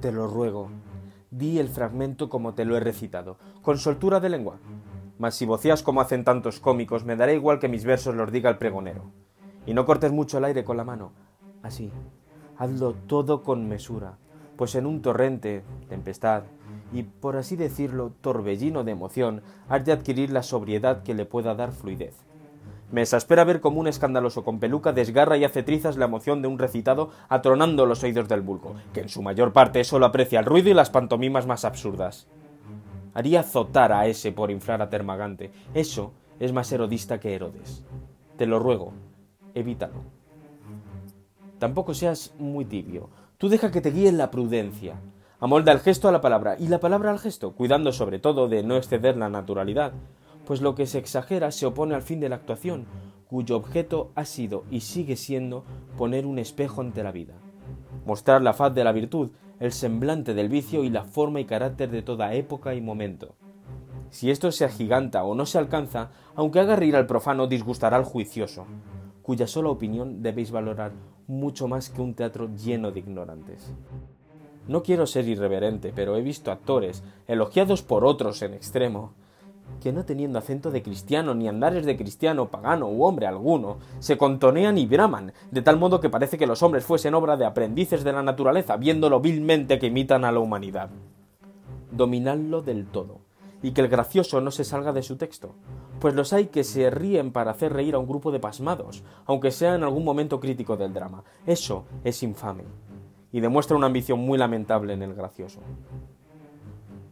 Te lo ruego, di el fragmento como te lo he recitado, con soltura de lengua. Mas si vocías como hacen tantos cómicos, me dará igual que mis versos los diga el pregonero. Y no cortes mucho el aire con la mano. Así, hazlo todo con mesura, pues en un torrente, tempestad, y por así decirlo, torbellino de emoción, has de adquirir la sobriedad que le pueda dar fluidez. Me exaspera ver como un escandaloso con peluca desgarra y hace trizas la emoción de un recitado atronando los oídos del vulgo, que en su mayor parte solo aprecia el ruido y las pantomimas más absurdas. Haría azotar a ese por inflar a Termagante. Eso es más erodista que Herodes. Te lo ruego, evítalo. Tampoco seas muy tibio. Tú deja que te guíe la prudencia. Amolda el gesto a la palabra y la palabra al gesto, cuidando sobre todo de no exceder la naturalidad, pues lo que se exagera se opone al fin de la actuación, cuyo objeto ha sido y sigue siendo poner un espejo ante la vida, mostrar la faz de la virtud, el semblante del vicio y la forma y carácter de toda época y momento. Si esto se agiganta o no se alcanza, aunque haga reír al profano, disgustará al juicioso, cuya sola opinión debéis valorar mucho más que un teatro lleno de ignorantes. No quiero ser irreverente, pero he visto actores, elogiados por otros en extremo, que no teniendo acento de cristiano ni andares de cristiano, pagano u hombre alguno, se contonean y braman, de tal modo que parece que los hombres fuesen obra de aprendices de la naturaleza, viéndolo vilmente que imitan a la humanidad. Dominadlo del todo, y que el gracioso no se salga de su texto, pues los hay que se ríen para hacer reír a un grupo de pasmados, aunque sea en algún momento crítico del drama. Eso es infame, y demuestra una ambición muy lamentable en el gracioso.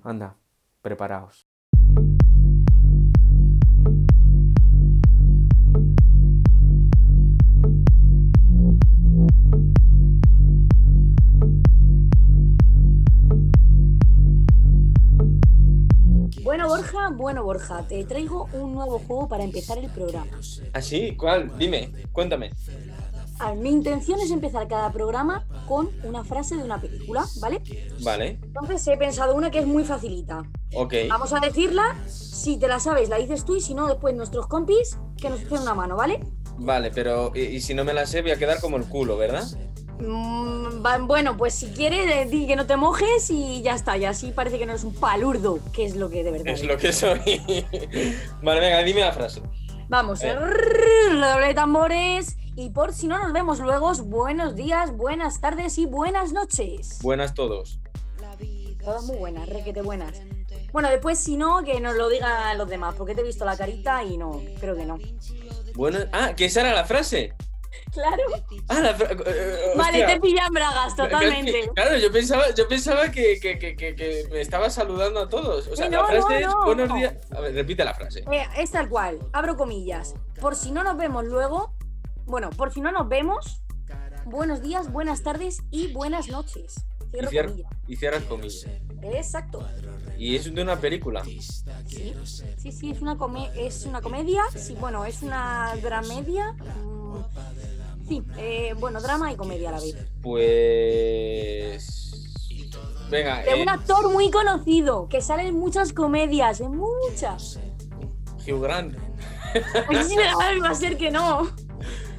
Anda, preparaos. Bueno, Borja, bueno, Borja, te traigo un nuevo juego para empezar el programa. ¿Ah, sí? ¿Cuál? Dime, cuéntame. A ver, mi intención es empezar cada programa con una frase de una película, ¿vale? Vale, Entonces he pensado una que es muy facilita. ok. Vamos a decirla, si te la sabes la dices tú y si no después nuestros compis que nos echen una mano, ¿vale? Vale, pero y, y si no me la sé voy a quedar como el culo, ¿verdad? Mm, bueno, pues si quieres, eh, di que no te mojes y ya está. Y así parece que no eres un palurdo, que es lo que de verdad. Es lo que soy. vale, venga, dime la frase. Vamos, Eh. redoble de tambores. Y por si no nos vemos luego, buenos días, buenas tardes y buenas noches. Buenas todos. Todas muy buenas, requete buenas. Bueno, después si no, que nos lo digan los demás, porque te he visto la carita y no, creo que no. Bueno, ah, que esa era la frase. Claro. Ah, la frase. Vale, te pillan bragas, totalmente. Claro, yo pensaba, yo pensaba que, que, que, que- que me estaba saludando a todos. O sea, Eh, la no, frase no, es no. buenos días. A ver, repite la frase. Eh, es tal cual, abro comillas. Por si no nos vemos luego, bueno, por si no nos vemos, buenos días, buenas tardes y buenas noches. Y, Cierro cier- comillas. y cierras comillas. Exacto. Y es de una película. Sí, sí, sí, es una, come- es una comedia, sí, bueno, es una dramedia. mm, sí, eh, bueno, drama y comedia a la vez. Pues. Venga, De eh, un actor muy conocido, que sale en muchas comedias, en muchas. Hugh Grant. Pues va a ser que no.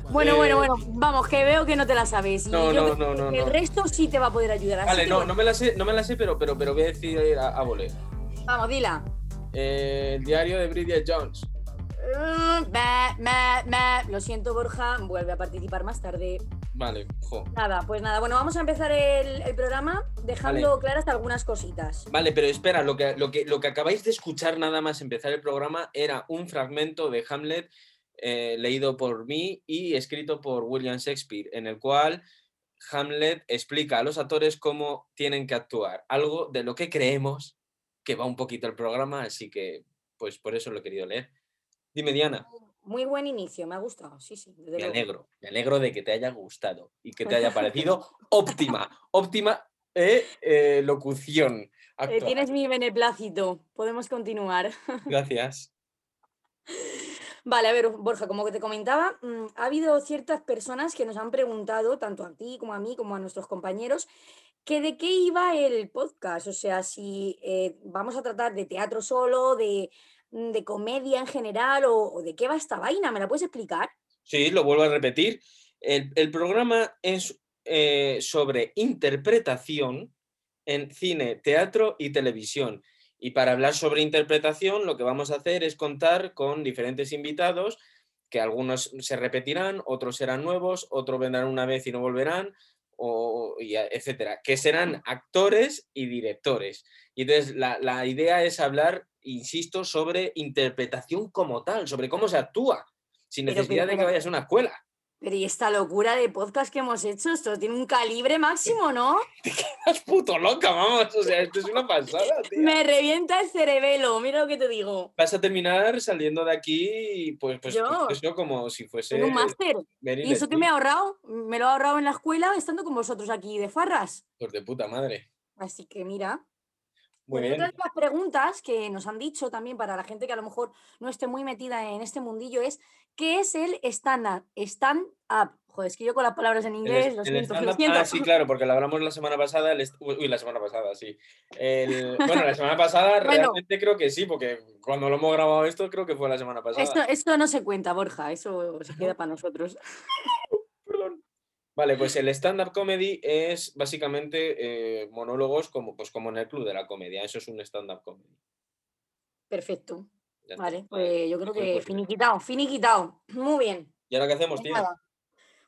Bueno, Eh, bueno, bueno, vamos, que veo que no te la sabes. Y No, yo no, no, no. El resto sí te va a poder ayudar. así Vale, no, bueno, no me la sé, no me la sé, pero, pero, pero voy a decir a, a voleo. Vamos, dila. Eh, el diario de Bridget Jones. Mm, bah, bah, bah. Lo siento, Borja, vuelve a participar más tarde. Vale, jo. Nada, pues nada. Bueno, vamos a empezar el, el programa dejando claras algunas cositas. Vale, pero espera, lo que, lo, que, lo que acabáis de escuchar nada más empezar el programa era un fragmento de Hamlet eh, leído por mí y escrito por William Shakespeare, en el cual Hamlet explica a los actores cómo tienen que actuar, algo de lo que creemos que va un poquito el programa, así que pues por eso lo he querido leer. Dime, Diana, Muy buen inicio, me ha gustado. Sí, sí. me luego. alegro, me alegro de que te haya gustado y que te haya parecido óptima, óptima eh, eh, locución. Eh, actual. tienes mi beneplácito. Podemos continuar. Gracias. Vale, a ver, Borja, como te comentaba, mm, ha habido ciertas personas que nos han preguntado, tanto a ti como a mí, como a nuestros compañeros, que de qué iba el podcast. O sea, si eh, vamos a tratar de teatro solo, de, mm, de comedia en general, o, o de qué va esta vaina. ¿Me la puedes explicar? Sí, lo vuelvo a repetir. El, el programa es eh, sobre interpretación en cine, teatro y televisión. Y para hablar sobre interpretación, lo que vamos a hacer es contar con diferentes invitados, que algunos se repetirán, otros serán nuevos, otros vendrán una vez y no volverán, o, etcétera, que serán actores y directores. Y entonces la, la idea es hablar, insisto, sobre interpretación como tal, sobre cómo se actúa, sin necesidad de que vayas a una escuela. Pero y esta locura de podcast que hemos hecho, esto tiene un calibre máximo, ¿no? Te quedas puto loca, vamos. O sea, esto es una pasada, tío. Me revienta el cerebelo, mira lo que te digo. Vas a terminar saliendo de aquí, pues, pues, pues eso como si fuese. un máster. Y eso que me he ahorrado, me lo he ahorrado en la escuela estando con vosotros aquí de farras. Pues de puta madre. Así que mira. Muy pues bien. Otra de las preguntas que nos han dicho también para la gente que a lo mejor no esté muy metida en este mundillo es ¿qué es el stand-up? Stand-up. Joder, es que yo con las palabras en inglés, lo, siento, Ah, sí, claro, porque lo hablamos la semana pasada. Uy, la semana pasada, sí. Bueno, la semana pasada realmente creo que sí, porque cuando lo hemos grabado esto, creo que fue la semana pasada. Esto, esto no se cuenta, Borja, eso se queda para nosotros. Vale, pues el stand-up comedy es básicamente eh, monólogos como, pues como en el club de la comedia. Eso es un stand-up comedy. Perfecto. vale, pues yo creo que finiquitado, finiquitado. Muy bien. ¿Y ahora qué hacemos, tío?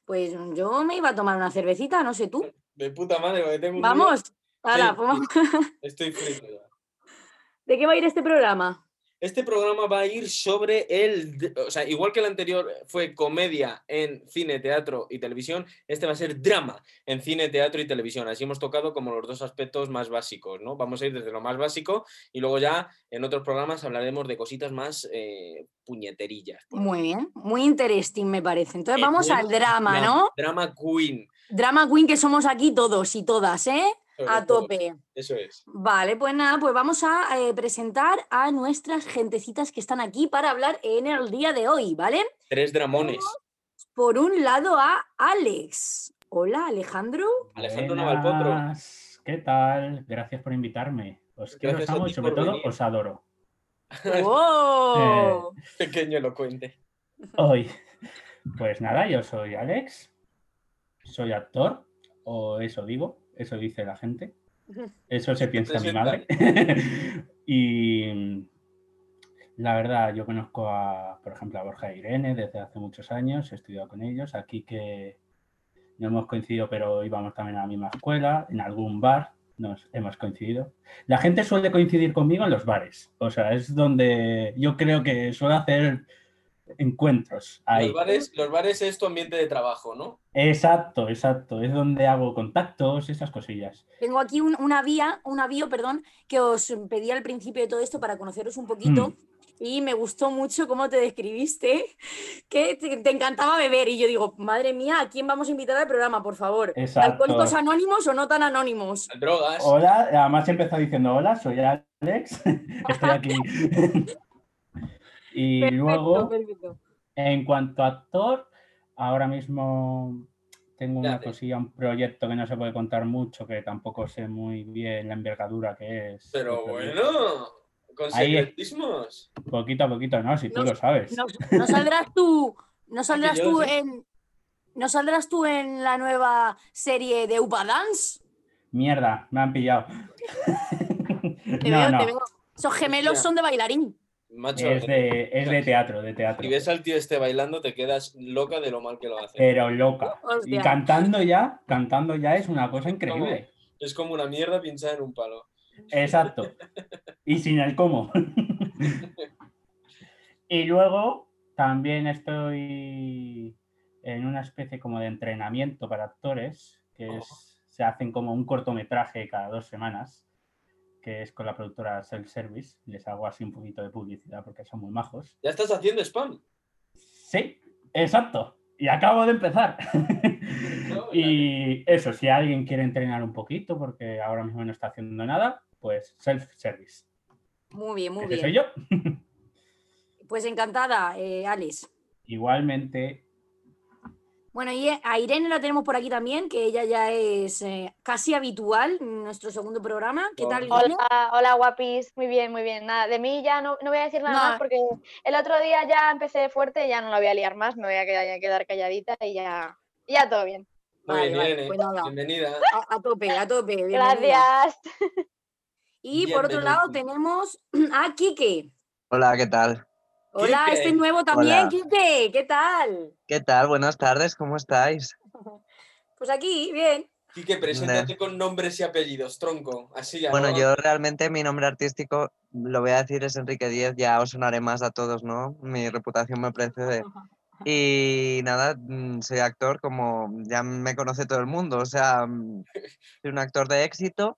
Pues yo me iba a tomar una cervecita, no sé tú. De puta madre, porque tengo un Vamos, ahora, Estoy frito ya. ¿De qué va a ir este programa? Este programa va a ir sobre el, o sea, igual que el anterior fue comedia en cine, teatro y televisión, este va a ser drama en cine, teatro y televisión. Así hemos tocado como los dos aspectos más básicos, ¿no? Vamos a ir desde lo más básico y luego ya en otros programas hablaremos de cositas más eh, puñeterillas. Muy bien, muy interesting me parece. Entonces vamos al drama, ¿no? Drama Queen. Drama Queen que somos aquí todos y todas, ¿eh? A tope. Eso es. Vale, pues nada, pues vamos a eh, presentar a nuestras gentecitas que están aquí para hablar en el día de hoy, ¿vale? Tres dramones. Por un lado a Alex. Hola, Alejandro. Alejandro Navalpotro. ¿Qué tal? Gracias por invitarme. Os quiero amo y sobre todo os adoro. ¡Oh! Pequeño elocuente. Hoy. Pues nada, yo soy Alex. Soy actor, o eso digo eso dice la gente. Eso se piensa mi madre. y la verdad, yo conozco a, por ejemplo, a Borja e Irene desde hace muchos años, he estudiado con ellos. Aquí que no hemos coincidido, pero íbamos también a la misma escuela, en algún bar nos hemos coincidido. La gente suele coincidir conmigo en los bares, o sea, es donde yo creo que suele hacer encuentros. Ahí. Los, bares, los bares es tu ambiente de trabajo, ¿no? Exacto, exacto. Es donde hago contactos, esas cosillas. Tengo aquí una vía, un avío, perdón, que os pedí al principio de todo esto para conoceros un poquito. Mm. Y me gustó mucho cómo te describiste, que te, encantaba beber. Y yo digo, madre mía, ¿a quién vamos a invitar al programa, por favor? ¿Alcohólicos anónimos o no tan anónimos? Drogas. Hola, además empezó diciendo, hola, soy Alex, estoy aquí. Y luego, en cuanto a actor, ahora mismo tengo una cosilla, un proyecto que no se puede contar mucho, que tampoco sé muy bien la envergadura que es. Pero bueno, con secretismos. Poquito a poquito, ¿no? Si tú lo sabes. No, saldrás tú, no saldrás tú en. ¿No saldrás tú en la nueva serie de Upa Dance? Mierda, me han pillado. Te veo, te veo. Esos gemelos son de bailarín es, de, teatro, de teatro. Si ves al tío este bailando, te quedas loca de lo mal que lo hace. Pero loca. Y cantando ya, cantando ya es una cosa increíble. es como una mierda pinchada en un palo. Exacto. Y sin el cómo. y luego también estoy en una especie como de entrenamiento para actores, que oh. se hacen como un cortometraje cada dos semanas que es con la productora Self Service. Les hago así un poquito de publicidad porque son muy majos. ¿Ya estás haciendo spam? Sí, exacto. Y acabo de empezar. y eso, si alguien quiere entrenar un poquito, porque ahora mismo no está haciendo nada, pues Self Service. Muy bien, muy bien. soy yo. pues encantada, eh, Alice. Igualmente, bueno, y a Irene la tenemos por aquí también, que ella ya es eh, casi habitual en nuestro segundo programa. ¿Qué tal, Irene? Hola, hola, guapis. Muy bien, muy bien. Nada, de mí ya no, voy a decir nada más porque el otro día ya empecé fuerte y ya no la voy a liar más, me voy a quedar, calladita y ya, ya todo bien. Vale, bien, vale, Irene. pues nada. Bienvenida. A, a tope, a tope. bienvenida. Gracias. Y por otro lado tenemos a Quique. Hola, ¿qué tal? Hola, Quique. este es nuevo también, Hola. Quique. ¿Qué tal? ¿Qué tal? Buenas tardes, ¿cómo estáis? Pues aquí, bien. Quique, preséntate con nombres y apellidos, tronco. Así ya. Bueno, ¿no? yo realmente mi nombre artístico, lo voy a decir, es Enrique Díez, ya os sonaré más a todos, ¿no? Mi reputación me precede. Y nada, mm, soy actor, como ya me conoce todo el mundo, o sea, mm, soy un actor de éxito.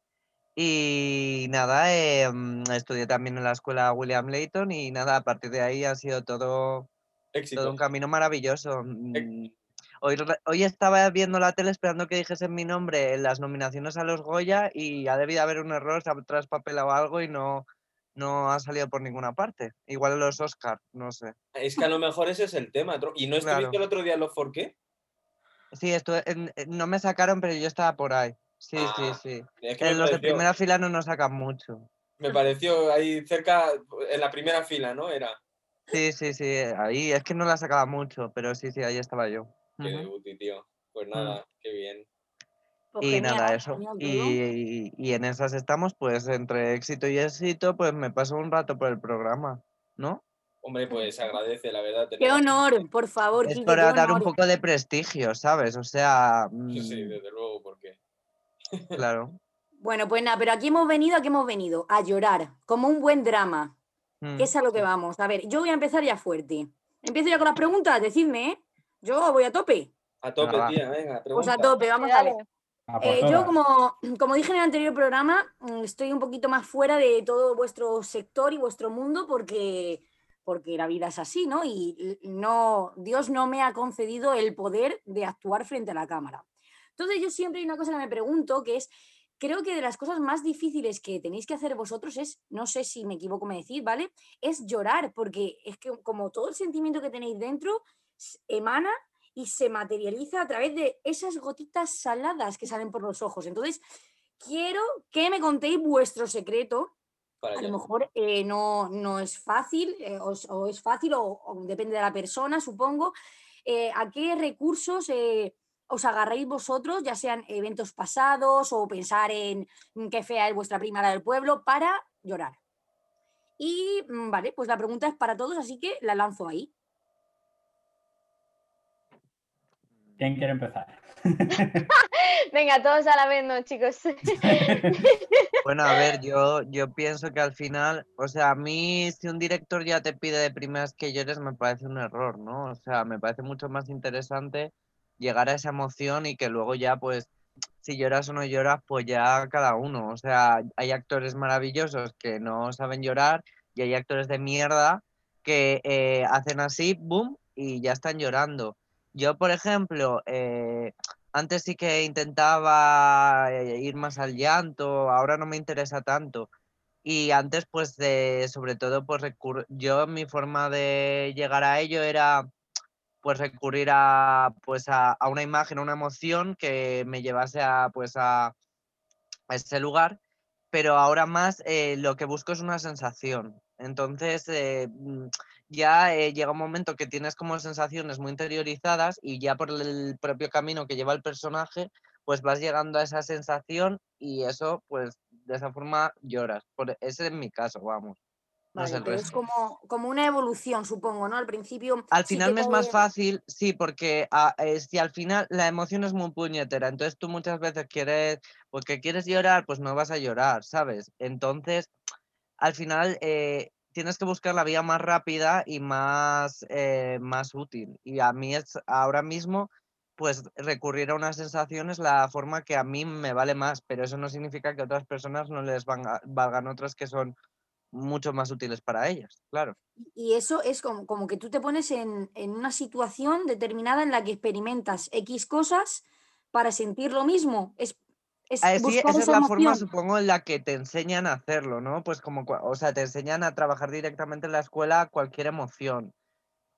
Y nada, eh, mm, estudié también en la escuela William Layton y nada, a partir de ahí ha sido todo Éxito. todo un camino maravilloso. Mm, Hoy, hoy estaba viendo la tele esperando que dijesen mi nombre en las nominaciones a los Goya y ha debido haber un error, se ha traspapelado algo y no, no ha salido por ninguna parte. Igual en los Oscar, no sé. Es que a lo mejor ese es el tema. ¿Y no estuviste Claro. el otro día en los For qué? Sí, estuve en- no me sacaron, pero yo estaba por ahí. Sí, sí, Ah, sí. Es que me En los de pareció, primera fila no nos sacan mucho. me pareció ahí cerca, en la primera fila, ¿no? Era. Sí, sí, sí, ahí es que no la sacaba mucho, pero sí, sí, ahí estaba yo. Qué debuti, tío. Pues Mm. nada, qué bien. Pues Y nada, genial, eso. genial. Y, y en esas estamos, pues entre éxito y éxito, pues me paso un rato por el programa, ¿no? Hombre, pues se agradece, la verdad. Qué tener así- honor, por favor, Es para qué dar un poco de prestigio, ¿sabes? O sea, Sí, sí, mm, desde luego, porque. Claro. Bueno, pues nada, pero aquí hemos venido, aquí hemos venido a llorar, como un buen drama, mm, que es a lo que vamos. A ver, yo voy a empezar ya fuerte. Empiezo ya con las preguntas, decidme, ¿eh? Yo voy a tope. A tope, tía, venga, Pues pregunta. a tope, vamos a ver. Dale. A por Eh, yo, como, como dije en el anterior programa, mm, estoy un poquito más fuera de todo vuestro sector y vuestro mundo porque, porque la vida es así, ¿no? Y no, Dios no me ha concedido el poder de actuar frente a la cámara. Entonces yo siempre hay una cosa que me pregunto, que es, creo que de las cosas más difíciles que tenéis que hacer vosotros es, no sé si me equivoco me decís, ¿vale? Es llorar, porque es que como todo el sentimiento que tenéis dentro emana y se materializa a través de esas gotitas saladas que salen por los ojos. Entonces, quiero que me contéis vuestro secreto. Para A lo mejor eh, no, no es fácil, eh, o, es- o es fácil, o, o depende de la persona, supongo. Eh, ¿A qué recursos os agarráis vosotros, ya sean eventos pasados o pensar en mm, qué fea es vuestra prima la del pueblo, para llorar? Y mm, vale, pues la pregunta es para todos, así que la lanzo ahí. ¿Quién quiere empezar? Venga, todos a la vez, ¿no, chicos? Bueno, a ver, yo, yo pienso que al final, o sea, a mí si un director ya te pide de primeras que llores, me parece un error, ¿no? O sea, me parece mucho más interesante llegar a esa emoción y que luego ya, pues, si lloras o no lloras, pues ya cada uno. O sea, hay actores maravillosos que no saben llorar y hay actores de mierda que eh, hacen así, boom, y ya están llorando. Yo, por ejemplo, eh, antes sí que intentaba eh, ir más al llanto, ahora no me interesa tanto. Y antes, pues, de, sobre todo, pues, yo mi forma de llegar a ello era, pues, recurrir a, pues, a, una imagen, a una emoción que me llevase a, pues, a ese lugar. Pero ahora más eh, lo que busco es una sensación. Entonces, eh, mm, ya eh, llega un momento que tienes como sensaciones muy interiorizadas y ya por el propio camino que lleva el personaje, pues vas llegando a esa sensación y eso, pues de esa forma lloras. Por, ese es mi caso, vamos. Vale, es como, como una evolución, supongo, ¿no? Al principio. Al final me es más fácil, sí, porque ah, eh, si al final la emoción es muy puñetera, entonces tú muchas veces quieres, porque quieres llorar, pues no vas a llorar, ¿sabes? Entonces, al final eh, tienes que buscar la vía más rápida y más, eh, más útil. Y a mí es ahora mismo, pues recurrir a unas sensaciones la forma que a mí me vale más, pero eso no significa que a otras personas no les valga- valgan otras que son mucho más útiles para ellas, claro. Y eso es como, como que tú te pones en, en una situación determinada en la que experimentas X cosas para sentir lo mismo. Es, es Ah, sí, esa es la forma, supongo, en la que te enseñan a hacerlo, ¿no? Pues como, o sea, te enseñan a trabajar directamente en la escuela cualquier emoción.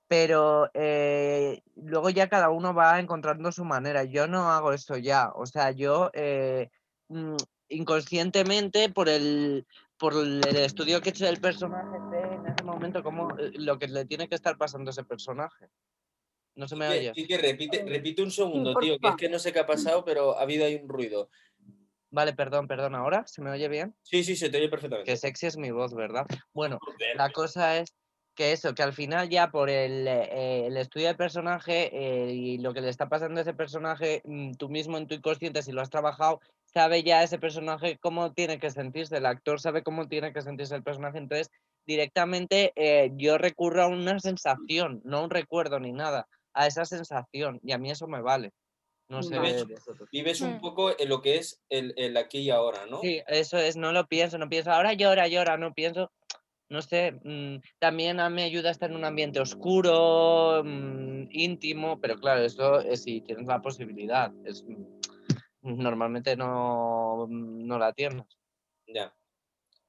Pero eh, luego ya cada uno va encontrando su manera. Yo no hago eso ya. O sea, yo eh, mm, inconscientemente, por el, por el estudio que he hecho del personaje, sé en ese momento cómo, eh, lo que le tiene que estar pasando a ese personaje. No se me oye. Quique, repite, repite un segundo, tío, que es que no sé qué ha pasado, pero ha habido ahí un ruido. Vale, perdón, perdón. ¿Ahora se me oye bien? Sí, sí, se te oye perfectamente. Que sexy es mi voz, ¿verdad? Bueno, Joder, la cosa es que eso, que al final ya por el, eh, el estudio del personaje eh, y lo que le está pasando a ese personaje, mm, tú mismo en tu inconsciente, si lo has trabajado, sabe ya ese personaje cómo tiene que sentirse, el actor sabe cómo tiene que sentirse el personaje, entonces directamente eh, yo recurro a una sensación, no a un recuerdo ni nada, a esa sensación y a mí eso me vale. No sé de vosotros. Vives un Mm. poco en lo que es el, el aquí y ahora, ¿no? Sí, eso es, no lo pienso, no pienso, ahora llora, llora, no pienso, no sé, mm, también a mí me ayuda a estar en un ambiente oscuro, mm, íntimo, pero claro, eso es si tienes la posibilidad, es, mm, normalmente no, no la tienes. Ya.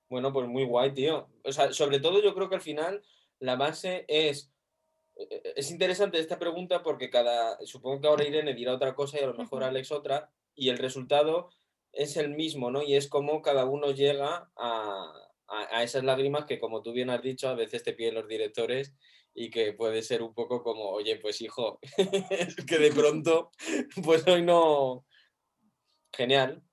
Bueno, pues muy guay, tío. O sea, sobre todo yo creo que al final la base es. eh, Es interesante esta pregunta porque cada. Supongo que ahora Irene dirá otra cosa y a lo mejor. Alex otra. Y el resultado es el mismo, ¿no? Y es como cada uno llega a, a- a esas lágrimas que, como tú bien has dicho, a veces te piden los directores y que puede ser un poco como, oye, pues hijo, es que de pronto, pues hoy no. Genial.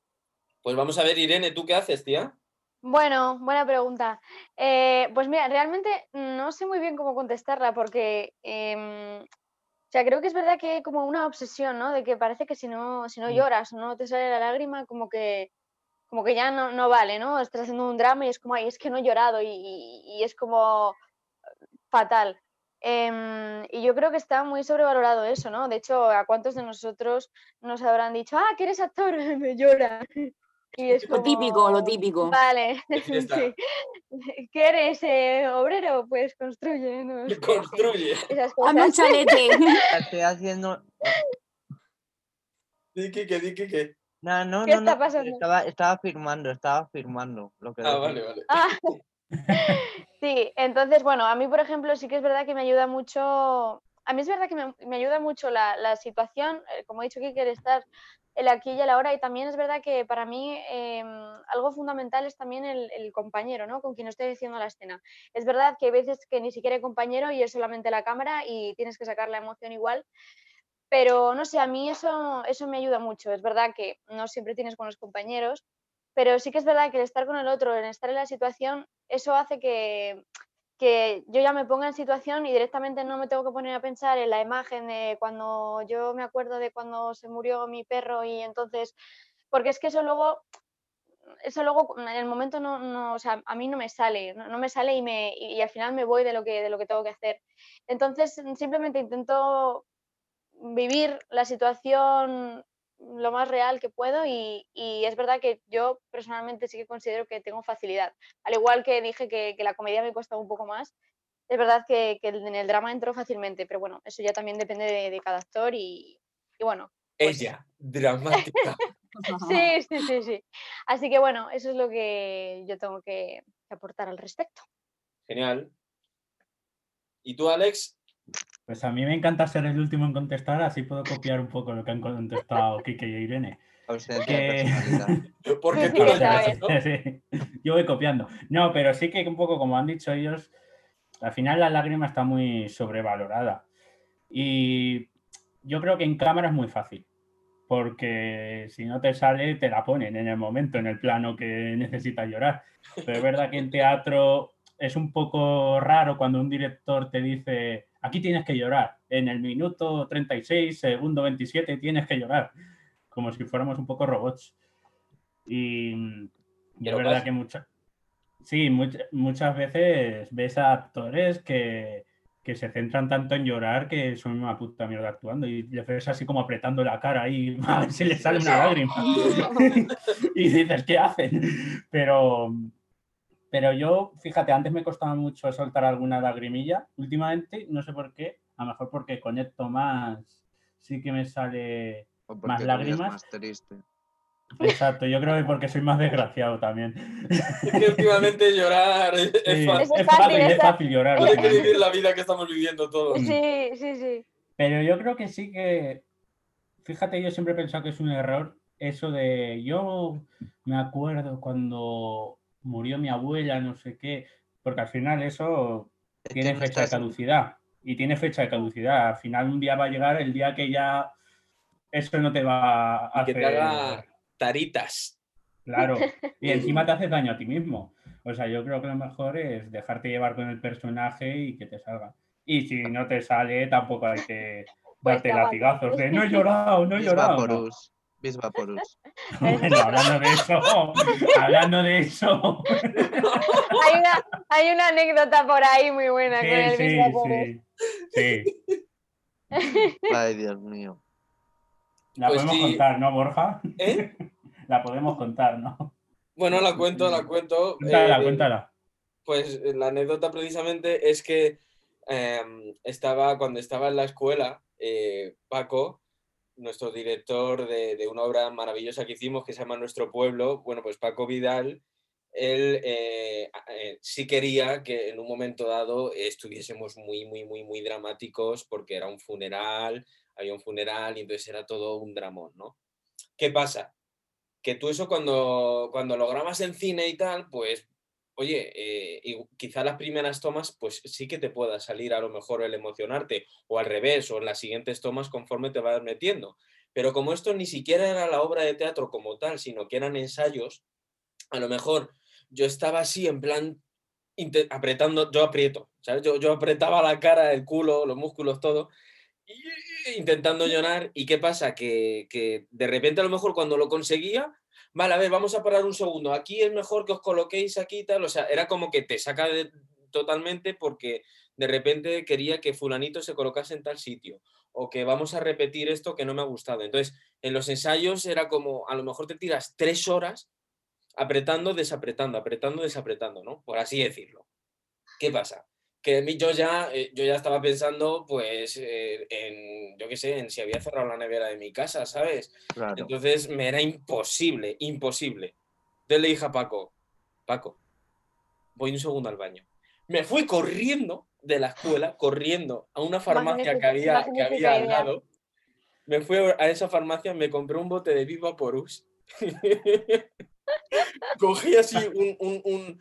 Pues vamos a ver, Irene, ¿tú qué haces, tía? Bueno, buena pregunta. Eh, pues mira, realmente no sé muy bien cómo contestarla porque, em, o sea, creo que es verdad que hay como una obsesión, ¿no? De que parece que si no, si no Mm. lloras o no te sale la lágrima, como que, como que ya no, no vale, ¿no? Estás haciendo un drama y es como, ay, es que no he llorado y, y- y es como fatal. Em, y yo creo que está muy sobrevalorado eso, ¿no? De hecho, ¿a cuántos de nosotros nos habrán dicho, ah, que eres actor, me llora? Y es Lo típico, lo típico. Vale, sí. ¿Qué eres, eh, obrero? Pues construye, Construye. Esas Hazme un cosas. chalete. Estoy haciendo... Di que, di que, que. No, no, ¿Qué no, está no, pasando? Estaba, estaba firmando, estaba firmando lo que Ah, decía. vale, vale. Ah, sí, entonces, bueno, a mí, por ejemplo, sí que es verdad que me ayuda mucho, a mí es verdad que me, me ayuda mucho la, la situación, eh, como he dicho, que quiere estar el aquí y el ahora, y también es verdad que para mí em, algo fundamental es también el, compañero, ¿no? Con quien estoy haciendo la escena. Es verdad que hay veces que ni siquiera hay compañero y es solamente la cámara y tienes que sacar la emoción igual, pero no sé, a mí eso, eso me ayuda mucho. Es verdad que no siempre tienes buenos compañeros, pero sí que es verdad que el estar con el otro, el estar en la situación, eso hace que, que yo ya me ponga en situación y directamente no me tengo que poner a pensar en la imagen de cuando yo me acuerdo de cuando se murió mi perro y entonces, porque es que eso luego, eso luego en el momento no, no o sea, a mí no me sale, no, no me sale y, me, y, al final me voy de lo, que, de lo que tengo que hacer. Entonces simplemente intento vivir la situación lo más real que puedo y, y, es verdad que yo personalmente sí que considero que tengo facilidad. Al igual que dije que, que la comedia me cuesta un poco más, es verdad que, que, en el drama entro fácilmente, pero bueno, eso ya también depende de, de cada actor y, y bueno. Pues... Ella, dramática. sí, sí, sí, sí. Así que bueno, eso es lo que yo tengo que, que aportar al respecto. Genial. ¿Y tú, Alex? Pues a mí me encanta ser el último en contestar, así puedo copiar un poco lo que han contestado Kike y Irene. Porque Sí, tú lo sabes, ¿no? Sí, yo voy copiando. No, pero sí que un poco como han dicho ellos, al final la lágrima está muy sobrevalorada. Y yo creo que en cámara es muy fácil, porque si no te sale, te la ponen en el momento, en el plano que necesitas llorar. Pero es verdad que en teatro es un poco raro cuando un director te dice, aquí tienes que llorar, en el minuto 36, segundo 27 tienes que llorar, como si fuéramos un poco robots. Y, y es verdad pasa. que muchas, sí, much, muchas veces ves a actores que, que, se centran tanto en llorar que son una puta mierda actuando y les ves así como apretando la cara y a ver si les sale una lágrima. y dices, ¿qué hacen? Pero, pero yo, fíjate, antes me costaba mucho soltar alguna lagrimilla. Últimamente, no sé por qué, a lo mejor porque conecto más, sí que me sale más lágrimas. Más triste. Exacto, yo creo que porque soy más desgraciado también. Es que últimamente llorar es, Sí, fácil. es fácil, es fácil llorar. Hay que vivir la vida que estamos viviendo todos. Sí, sí, sí. Pero yo creo que sí que, fíjate, yo siempre he pensado que es un error eso de, yo me acuerdo cuando murió mi abuela, no sé qué, porque al final eso Es tiene no fecha de caducidad. y tiene fecha de caducidad. Al final un día va a llegar el día que ya eso no te va a Y que hacer... te haga taritas. Claro, y encima te haces daño a ti mismo. O sea, yo creo que lo mejor es dejarte llevar con el personaje y que te salga. Y si no te sale, tampoco hay que Pues darte latigazos de no he llorado, no he llorado. No. Vaporus. Bis Vaporus. Bueno, hablando de eso, hablando de eso. Hay una, hay una anécdota por ahí muy buena Sí, con el sí, Bisvaporus. sí, sí. Ay, Dios mío. La Pues podemos sí. contar, ¿no, Borja? ¿Eh? La podemos contar, ¿no? Bueno, la cuento, la cuento. Cuéntala, eh, cuéntala. Pues la anécdota precisamente es que em, estaba, cuando estaba en la escuela, eh, Paco, nuestro director de, una obra maravillosa que hicimos que se llama Nuestro Pueblo, bueno, pues Paco Vidal, él eh, eh, sí quería que en un momento dado estuviésemos muy, muy, muy, muy dramáticos porque era un funeral, había un funeral y entonces era todo un dramón, ¿no? ¿Qué pasa? Que tú eso cuando, cuando lo grabas en cine y tal, pues oye, eh, y quizá las primeras tomas, pues sí que te pueda salir a lo mejor el emocionarte, o al revés, o en las siguientes tomas conforme te vas metiendo. Pero como esto ni siquiera era la obra de teatro como tal, sino que eran ensayos, a lo mejor yo estaba así en plan apretando, yo aprieto, ¿sabes? Yo, apretaba la cara, el culo, los músculos, todo, intentando llorar. ¿Y qué pasa? Que de repente a lo mejor cuando lo conseguía, vale, a ver, vamos a parar un segundo, aquí es mejor que os coloquéis aquí y tal, o sea, era como que te saca de- totalmente porque de repente quería que fulanito se colocase en tal sitio o que vamos a repetir esto que no me ha gustado. Entonces, en los ensayos era como, a lo mejor te tiras tres horas apretando, desapretando, apretando, desapretando, ¿no? Por así decirlo. ¿Qué pasa? Que a mí yo ya, eh, yo ya estaba pensando, pues, eh, en, yo qué sé, en si había cerrado la nevera de mi casa, ¿sabes? Claro. Entonces me era imposible, imposible. Entonces le dije a Paco, Paco, voy un segundo al baño. Me fui corriendo de la escuela, corriendo a una farmacia que había, que había al lado. Me fui a esa farmacia, me compré un bote de Viva Porus. Cogí así un, un- un-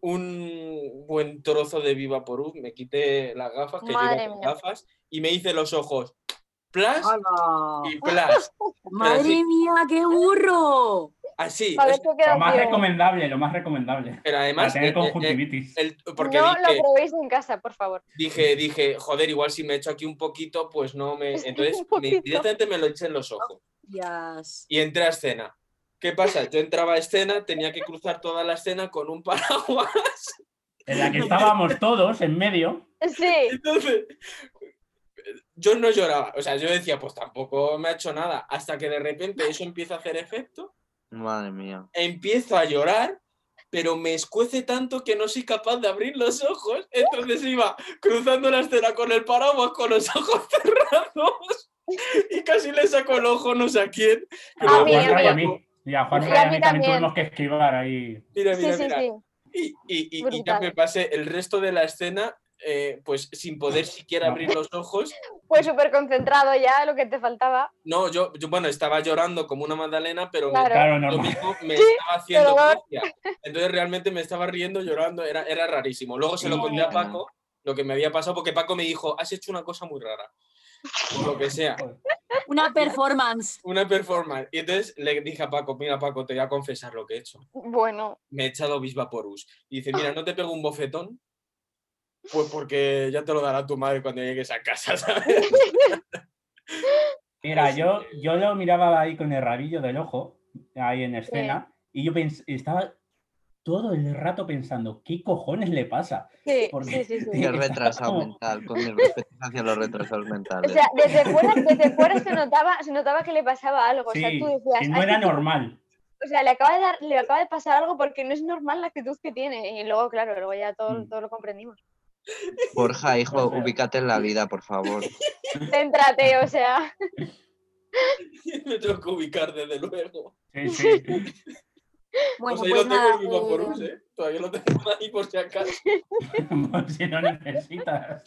un buen trozo de Viva Porus, me quité las gafas, que Madre llevo con gafas, y me hice los ojos. Plas y plas. ¡Madre así. mía, qué burro! Así. Es- Lo más ciego. recomendable, lo más recomendable. pero Para además, tener eh, eh, eh, conjuntivitis. el- porque No dije, lo probéis en casa, por favor. dije, dije, joder, igual si me echo aquí un poquito, pues no me. Entonces, me- directamente me lo eché en los ojos Yes. y entré a escena. ¿Qué pasa? Yo entraba a escena, tenía que cruzar toda la escena con un paraguas. En la que estábamos todos en medio. Sí, Entonces, yo no lloraba. O sea, yo decía, pues tampoco me ha hecho nada. Hasta que de repente eso empieza a hacer efecto, Madre mía. empiezo a llorar, pero me escuece tanto que no soy capaz de abrir los ojos. Entonces iba cruzando la escena con el paraguas, con los ojos cerrados. Y casi le saco el ojo no sé a quién. que A luego mí, a mí. Y a Juanra Y y a a mí mí también también. tuvimos que esquivar ahí. Mira, mira, sí, mira. sí. Y, y- y- y ya me pasé el resto de la escena, eh, pues sin poder siquiera abrir los ojos. Pues súper concentrado ya, lo que te faltaba. No, yo, yo, bueno, estaba llorando como una magdalena, pero me- Claro. Claro, yo normal. mismo me estaba haciendo. Entonces realmente me estaba riendo, llorando, era, era rarísimo. Luego se lo conté a Paco, lo que me había pasado, porque Paco me dijo, has hecho una cosa muy rara. Lo que sea, Una performance. una performance. Y entonces le dije a Paco, mira Paco, te voy a confesar lo que he hecho. Bueno, Me he echado Bisvaporus. Y dice, mira, ¿no te pego un bofetón? Pues porque ya te lo dará tu madre cuando llegues a casa, ¿sabes? Mira, yo, yo lo miraba ahí con el rabillo del ojo, ahí en escena, y yo pens- estaba todo el rato pensando, ¿qué cojones le pasa? sí, Porque- sí, sí, sí. Y el Está retrasado como- mental, con mis respetos hacia los retrasados O mentales. sea, desde fuera, desde fuera se, notaba, se notaba que le pasaba algo. o sea, tú decías, que no "A era normal. O sea, le acaba, de dar, le acaba de pasar algo porque no es normal la actitud que tiene. Y luego, claro, luego ya todo, Mm. todo lo comprendimos. Borja, hijo, ubícate en la vida, por favor. Céntrate, o sea. me tengo que ubicar desde luego. Sí, sí. Bueno, pues ahí pues lo tengo nada, el eh, ¿eh? Todavía lo tengo ahí por si acaso. Por si no necesitas.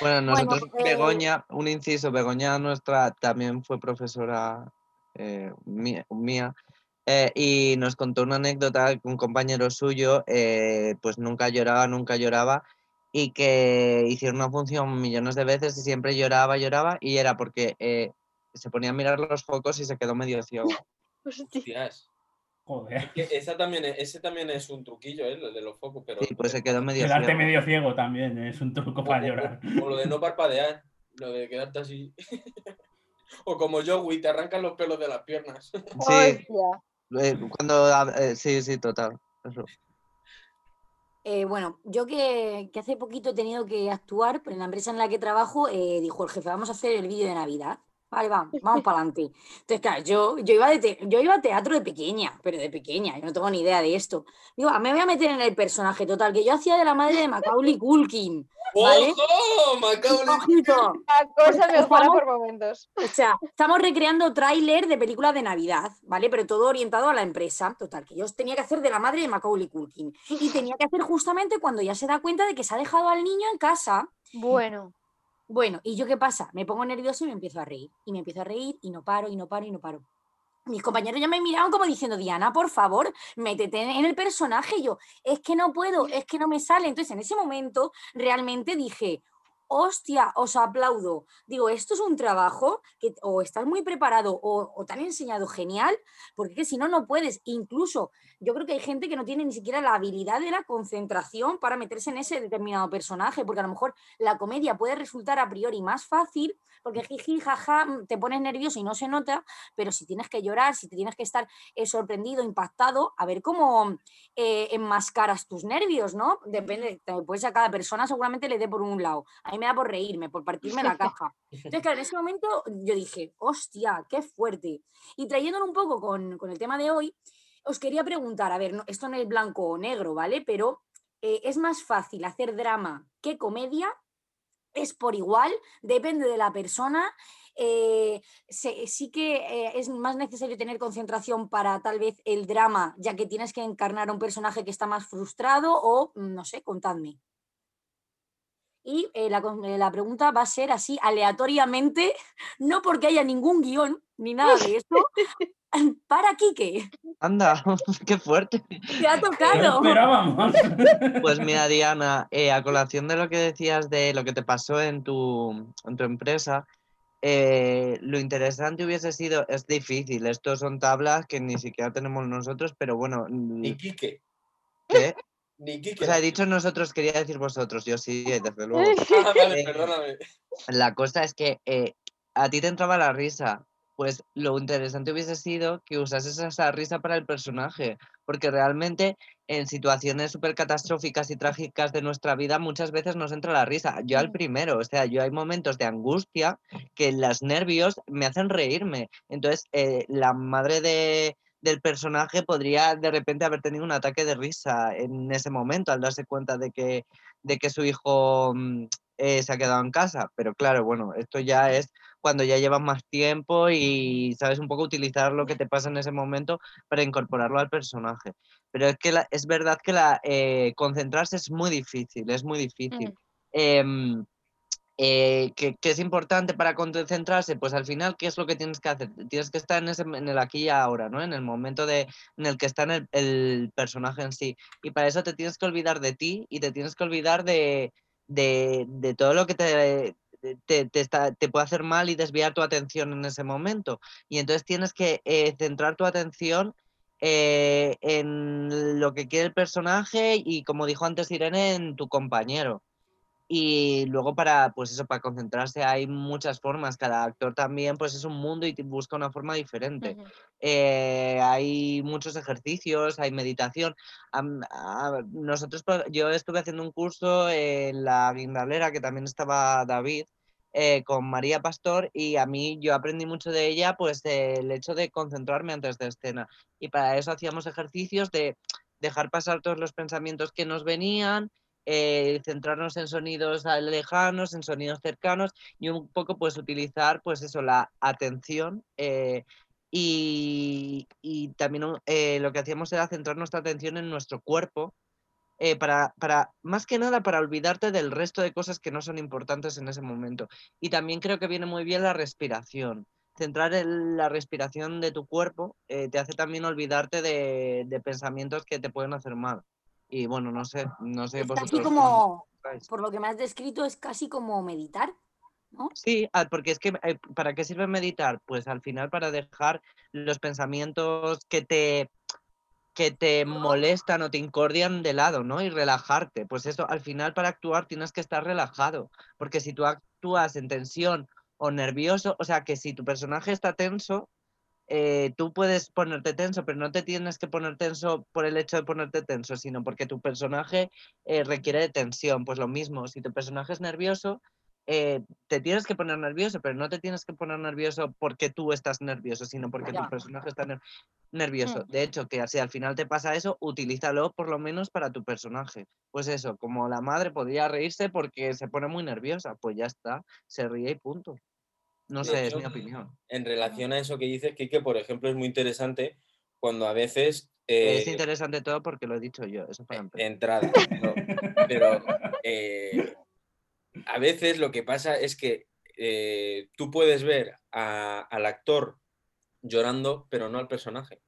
Bueno, nosotros, eh, Begoña, un inciso, Begoña nuestra también fue profesora eh, mía, mía, eh, y nos contó una anécdota que un compañero suyo, eh, pues nunca lloraba, nunca lloraba, y que hicieron una función millones de veces y siempre lloraba, lloraba y era porque eh, se ponía a mirar los focos y se quedó medio ciego. Hostias. Joder. Que esa también es- ese también es un truquillo, ¿eh? El de los focos, pero. Sí, pues se quedó medio Quedarte ciego. medio ciego también es un truco o, para o- llorar. o lo de no parpadear, lo de quedarte así. o como Joey, te arrancan los pelos de las piernas. Sí, eh, cuando, eh, sí, sí, total. eso. Eh, bueno, yo que, que hace poquito he tenido que actuar, pero en la empresa en la que trabajo eh, dijo el jefe, vamos a hacer el vídeo de Navidad. Vale, vamos, vamos para adelante. Entonces, claro, yo, yo, iba de te- yo iba a teatro de pequeña, pero de pequeña, yo no tengo ni idea de esto. Digo, ah, me voy a meter en el personaje total, que yo hacía de la madre de Macaulay Culkin. ¿Vale? ¡Ojo! Macaulay. Ojito. La cosa mejora Estamos- por momentos. O sea, estamos recreando tráiler de películas de Navidad, ¿vale? Pero todo orientado a la empresa. Total, que yo tenía que hacer de la madre de Macaulay Culkin. Y tenía que hacer justamente cuando ya se da cuenta de que se ha dejado al niño en casa. Bueno. Bueno, ¿y yo qué pasa? Me pongo nervioso y me empiezo a reír. Y me empiezo a reír y no paro, y no paro, y no paro. Mis compañeros ya me miraban como diciendo, Diana, por favor, métete en el personaje. Y yo, es que no puedo, es que no me sale. Entonces, en ese momento, realmente dije, hostia, os aplaudo. Digo, esto es un trabajo que o estás muy preparado o, o te han enseñado genial, porque si no, no puedes. Incluso, yo creo que hay gente que no tiene ni siquiera la habilidad de la concentración para meterse en ese determinado personaje, porque a lo mejor la comedia puede resultar a priori más fácil, porque jiji, jaja, mm, te pones nervioso y no se nota, pero si tienes que llorar, si te tienes que estar eh, sorprendido, impactado, a ver cómo eh, enmascaras tus nervios, ¿no? Depende, pues a cada persona seguramente le dé por un lado. A mí me da por reírme, por partirme la caja. Entonces, claro, en ese momento yo dije, hostia, qué fuerte. Y trayéndolo un poco con, con el tema de hoy, os quería preguntar, a ver, no- esto no es blanco o negro, ¿vale? Pero eh, es más fácil hacer drama que comedia, es por igual, depende de la persona. eh, se- sí que eh, es más necesario tener concentración para tal vez el drama, ya que tienes que encarnar a un personaje que está más frustrado o, mm, no sé, contadme. Y eh, la, la pregunta va a ser así aleatoriamente, no porque haya ningún guion ni nada de esto, para Quique. Anda, qué fuerte. Te ha tocado. esperábamos. Pues mira, Diana, eh, a colación de lo que decías de lo que te pasó en tu, en tu empresa, eh, lo interesante hubiese sido, es difícil, estos son tablas que ni siquiera tenemos nosotros, pero bueno, Ni mm, Quique. ¿qué? Ni Quique. O sea, he dicho nosotros, quería decir vosotros, yo sí, desde luego. Ah, vale, Eh, perdóname. La cosa es que eh, a ti te entraba la risa. Pues lo interesante hubiese sido que usases esa risa para el personaje, porque realmente en situaciones súper catastróficas y trágicas de nuestra vida muchas veces nos entra la risa. Yo al Mm. primero, o sea, yo hay momentos de angustia que los nervios me hacen reírme. Entonces, eh, la madre de, del personaje podría de repente haber tenido un ataque de risa en ese momento al darse cuenta de que, de que su hijo mm, eh, se ha quedado en casa. Pero claro, bueno, esto ya es cuando ya llevas más tiempo y sabes un poco utilizar lo que te pasa en ese momento para incorporarlo al personaje. Pero es que la- es verdad que la, eh, concentrarse es muy difícil, es muy difícil. Mm. Em, eh, ¿qué, qué es importante para concentrarse? Pues al final, ¿qué es lo que tienes que hacer? Tienes que estar en, ese, en el aquí y ahora, ¿no? En el momento de, en el que está en el, el personaje en sí. Y para eso te tienes que olvidar de ti y te tienes que olvidar de, de, de todo lo que te, te, te te puede hacer mal y desviar tu atención en ese momento. Y entonces tienes que eh, centrar tu atención eh, en lo que quiere el personaje y, como dijo antes Irene, en tu compañero. Y luego para, pues eso, para concentrarse hay muchas formas. Cada actor también, pues es un mundo y busca una forma diferente. Eh, hay muchos ejercicios, hay meditación. A- nosotros, por- yo estuve haciendo un curso en la Guindalera, que también estaba David, eh, con María Pastor, y a mí yo aprendí mucho de ella, pues el hecho de concentrarme antes de escena. Y para eso hacíamos ejercicios de dejar pasar todos los pensamientos que nos venían, eh, centrarnos en sonidos lejanos, en sonidos cercanos y un poco pues utilizar pues eso, la atención eh, y, y también eh, lo que hacíamos era centrar nuestra atención en nuestro cuerpo eh, para, para, más que nada, para olvidarte del resto de cosas que no son importantes en ese momento. Y también creo que viene muy bien la respiración. Centrar en la respiración de tu cuerpo eh, te hace también olvidarte de, de pensamientos que te pueden hacer mal. Y bueno, no sé, no sé como, por lo que me has descrito, es casi como meditar. ¿No? Sí, ah, porque es que eh, ¿para qué sirve meditar? Pues al final para dejar los pensamientos que te que te molestan o te incordian de lado, ¿no? Y relajarte. Pues eso, al final para actuar tienes que estar relajado, porque si tú actúas en tensión o nervioso, o sea, que si tu personaje está tenso, eh, tú puedes ponerte tenso, pero no te tienes que poner tenso por el hecho de ponerte tenso, sino porque tu personaje eh, requiere de tensión. Pues lo mismo, si tu personaje es nervioso, eh, te tienes que poner nervioso, pero no te tienes que poner nervioso porque tú estás nervioso, sino porque tu personaje está nervioso. Mm. De hecho, que si al final te pasa eso, utilízalo por lo menos para tu personaje. Pues eso, como la madre podría reírse porque se pone muy nerviosa, pues ya está, se ríe y punto. No sé, es mi opinión. En relación a eso que dices, Kike, por ejemplo, es muy interesante cuando a veces... es eh, interesante todo porque lo he dicho yo, eso para empezar. entrada. ¿no? Pero eh, a veces lo que pasa es que eh, tú puedes ver a- al actor llorando, pero no al personaje.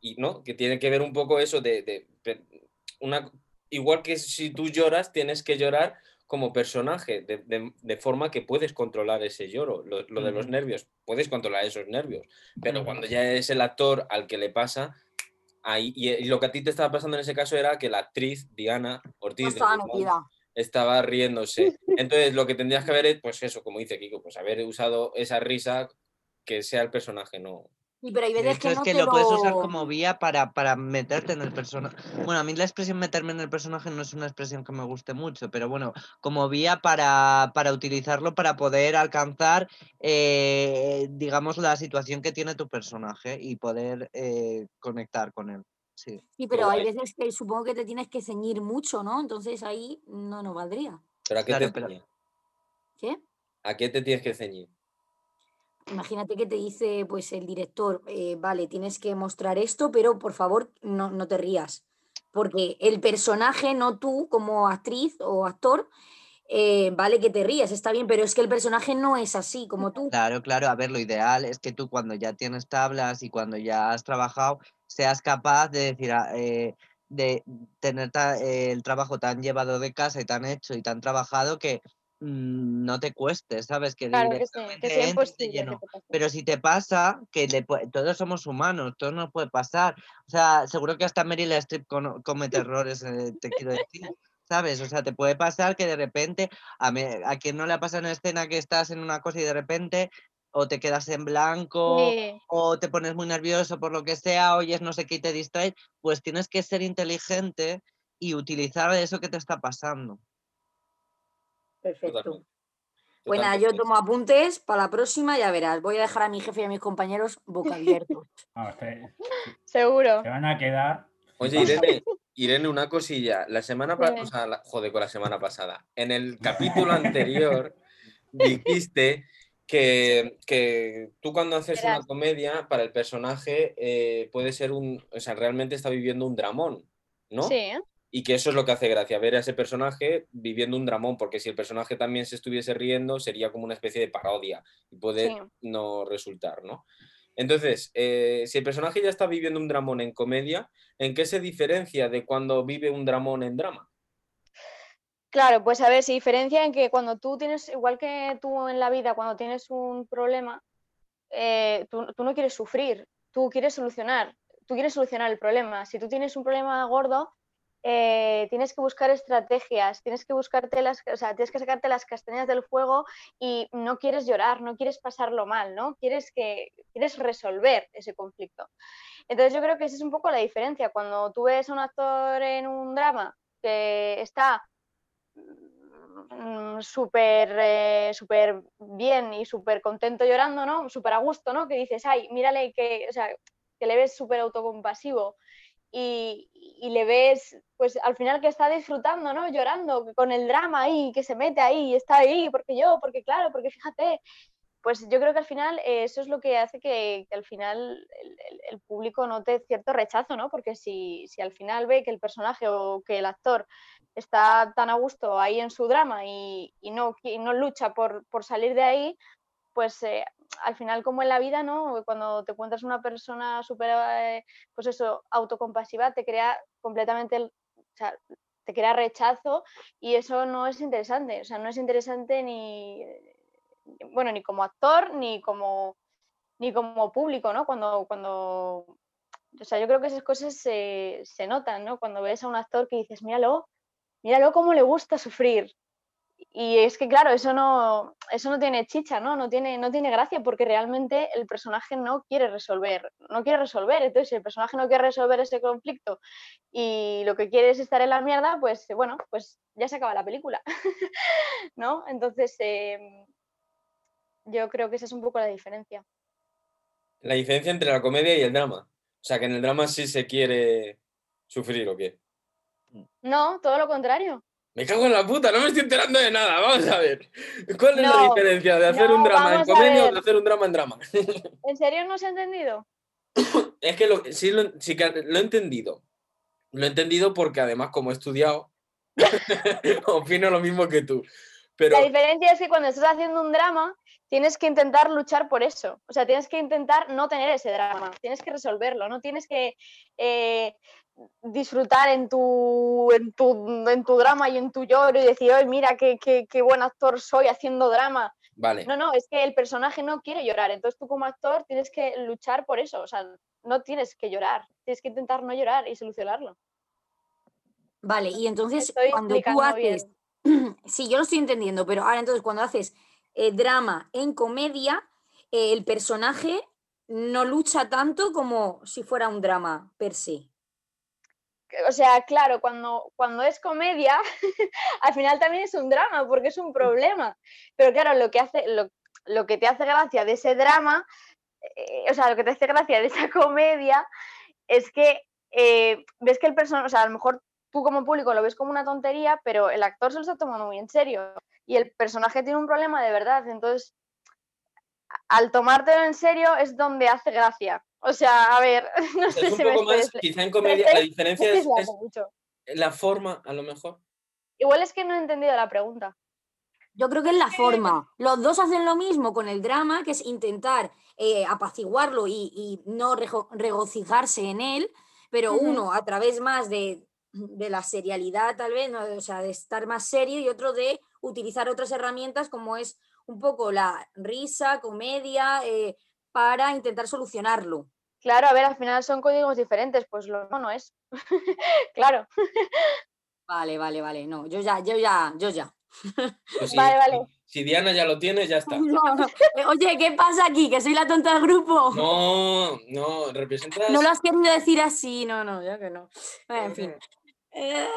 Y no, que tiene que ver un poco eso de, de- de una. Igual que si tú lloras, tienes que llorar como personaje, de, de- de forma que puedes controlar ese lloro. Lo, lo de los nervios, puedes controlar esos nervios. Pero cuando ya es el actor al que le pasa, ahí. Y, y lo que a ti te estaba pasando en ese caso era que la actriz Diana Ortiz No Guzmán estaba riéndose. Entonces, lo que tendrías que haber es, pues eso, como dice Kiko, pues haber usado esa risa que sea el personaje, no. Y pero hay De veces hecho, que es no que te lo puedes usar como vía para, para meterte en el personaje. Bueno, a mí la expresión meterme en el personaje no es una expresión que me guste mucho, pero bueno, como vía para, para utilizarlo para poder alcanzar, eh, digamos, la situación que tiene tu personaje y poder eh, conectar con él. Sí. Sí, pero hay veces que supongo que te tienes que ceñir mucho, ¿no? Entonces ahí no nos valdría. ¿Pero a qué Claro, te pero-? ¿Qué? ¿A qué te tienes que ceñir? Imagínate que te dice pues el director, eh, vale, tienes que mostrar esto, pero por favor no, no te rías. Porque el personaje, no tú como actriz o actor, eh, vale que te rías, está bien, pero es que el personaje no es así como tú. Claro, claro. A ver, lo ideal es que tú cuando ya tienes tablas y cuando ya has trabajado, seas capaz de decir, ah, eh, de tener el trabajo tan llevado de casa y tan hecho y tan trabajado que no te cueste, ¿sabes? Que Claro que sí, que sea imposible. lleno. Pero si te pasa, que le todos somos humanos, todo nos puede pasar. O sea, seguro que hasta Meryl Streep comete errores, eh, te quiero decir. ¿Sabes? O sea, te puede pasar que de repente, a, me- a quien no le ha pasado en escena que estás en una cosa y de repente o te quedas en blanco Sí, o te pones muy nervioso por lo que sea, oyes no sé qué y te distraes, pues tienes que ser inteligente y utilizar eso que te está pasando. Perfecto. Totalmente. Pues nada, yo tomo apuntes para la próxima, ya verás. Voy a dejar a mi jefe y a mis compañeros boca abiertos. Seguro. se van a quedar. Oye. Irene, Irene, una cosilla. La semana pasada, o sea, la- joder, con la semana pasada. En el capítulo anterior dijiste que, que tú cuando haces una comedia, para el personaje eh, puede ser un, o sea, realmente está viviendo un dramón, ¿no? Sí. Y que eso es lo que hace gracia, ver a ese personaje viviendo un dramón, porque si el personaje también se estuviese riendo, sería como una especie de parodia y puede Sí. no resultar, ¿no? Entonces, eh, si el personaje ya está viviendo un dramón en comedia, ¿en qué se diferencia de cuando vive un dramón en drama? Claro, pues a ver, se diferencia en que cuando tú tienes, igual que tú en la vida, cuando tienes un problema, eh, tú, tú no quieres sufrir, tú quieres solucionar, tú quieres solucionar el problema. Si tú tienes un problema gordo, eh, tienes que buscar estrategias, tienes que buscarte las, o sea, tienes que sacarte las castañas del fuego y no quieres llorar, no quieres pasarlo mal, ¿no? Quieres que quieres resolver ese conflicto. Entonces yo creo que esa es un poco la diferencia. Cuando tú ves a un actor en un drama que está mm, súper eh, súper bien y súper contento llorando, ¿no? Súper a gusto, ¿no? Que dices, ay, mírale que, o sea, que le ves súper autocompasivo y, y le ves, pues al final que está disfrutando, ¿no? Llorando con el drama ahí, que se mete ahí, está ahí, porque yo, porque claro, porque fíjate. Pues yo creo que al final eh, eso es lo que hace que, al final el, público note cierto rechazo, ¿no? Porque si, si al final ve que el personaje o que el actor está tan a gusto ahí en su drama y, y no, no lucha por, por salir de ahí, pues eh, al final como en la vida, ¿no? Cuando te encuentras una persona súper, eh, pues eso, autocompasiva, te crea completamente, te crea rechazo y eso no es interesante. O sea, no es interesante ni, bueno, ni como actor ni como, ni como público, ¿no? Cuando, cuando, o sea, yo creo que esas cosas se, se notan, ¿no? Cuando ves a un actor que dices, míralo, míralo cómo le gusta sufrir, y es que, claro, eso no, eso no tiene chicha, ¿no? No tiene, no tiene gracia porque realmente el personaje no quiere resolver, no quiere resolver. Entonces, si el personaje no quiere resolver ese conflicto y lo que quiere es estar en la mierda, pues bueno, pues ya se acaba la película, ¿no? Entonces, em, yo creo que esa es un poco la diferencia. La diferencia entre la comedia y el drama. O sea, que en el drama sí se quiere sufrir o qué. No, todo lo contrario. Me cago en la puta, no me estoy enterando de nada. Vamos a ver. ¿Cuál es la diferencia de hacer un drama en comedia o de hacer un drama en drama? ¿En serio no se ha entendido? es que lo, sí, lo, sí que lo he entendido. Lo he entendido porque además, como he estudiado, opino lo mismo que tú. Pero... La diferencia es que cuando estás haciendo un drama, tienes que intentar luchar por eso. O sea, tienes que intentar no tener ese drama, tienes que resolverlo, no tienes que eh, disfrutar en tu, en tu, en, tu, drama y en tu lloro y decir, hoy mira qué, qué, qué, buen actor soy haciendo drama. Vale. No, no, es que el personaje no quiere llorar, entonces tú como actor tienes que luchar por eso, o sea, no tienes que llorar, tienes que intentar no llorar y solucionarlo. Vale, y entonces cuando tú haces, sí, yo lo estoy entendiendo, pero ahora entonces cuando haces eh, drama en comedia, eh, el personaje no lucha tanto como si fuera un drama per se o sea, claro, cuando, cuando es comedia, al final también es un drama, porque es un problema. Pero claro, lo que, hace, lo, que te hace gracia de ese drama, eh, o sea, lo que te hace gracia de esa comedia, es que eh, ves que el personaje, o sea, a lo mejor tú como público lo ves como una tontería, pero el actor se lo está tomando muy en serio y el personaje tiene un problema de verdad. Entonces, al tomártelo en serio es donde hace gracia. O sea, a ver, no sé es si un poco más, quizá en comedia la diferencia es, la forma, a lo mejor. Igual es que no he entendido la pregunta. Yo creo que es la forma. Los dos hacen lo mismo con el drama, que es intentar eh, apaciguarlo y, no regocijarse en él, pero uno a través más de, la serialidad, tal vez, o sea, de estar más serio, y otro de utilizar otras herramientas como es un poco la risa, comedia, eh, para intentar solucionarlo. Claro, a ver, al final son códigos diferentes, pues lo no, no es. claro. Vale, vale, vale. No, yo ya, yo ya, yo ya. Pues vale, vale. Si Diana ya lo tiene, ya está. Eh, oye, ¿qué pasa aquí? ¿Que soy la tonta del grupo? No, no, representas. No lo has querido decir así, no, no, ya que no. En fin. Eh,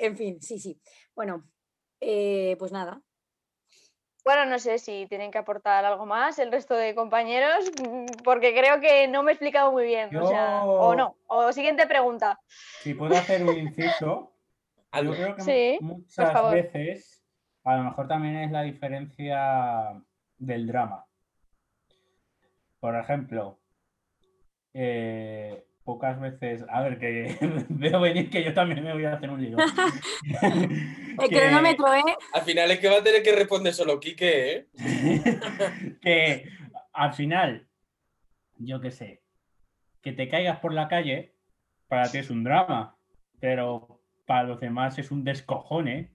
en fin, sí, sí. Bueno, eh, pues nada, bueno, no sé si tienen que aportar algo más el resto de compañeros, mm, porque creo que no me he explicado muy bien. O, no. O siguiente pregunta. Si puedo hacer un inciso. Yo creo que muchas veces, a lo mejor también es la diferencia del drama. Por ejemplo, eh, pocas veces. A ver, que veo venir que yo también me voy a hacer un lío. El cronómetro, ¿eh? Al final es que va a tener que responder solo Quique, ¿eh? que al final, yo qué sé, que te caigas por la calle, para ti es un drama, pero para los demás es un descojone.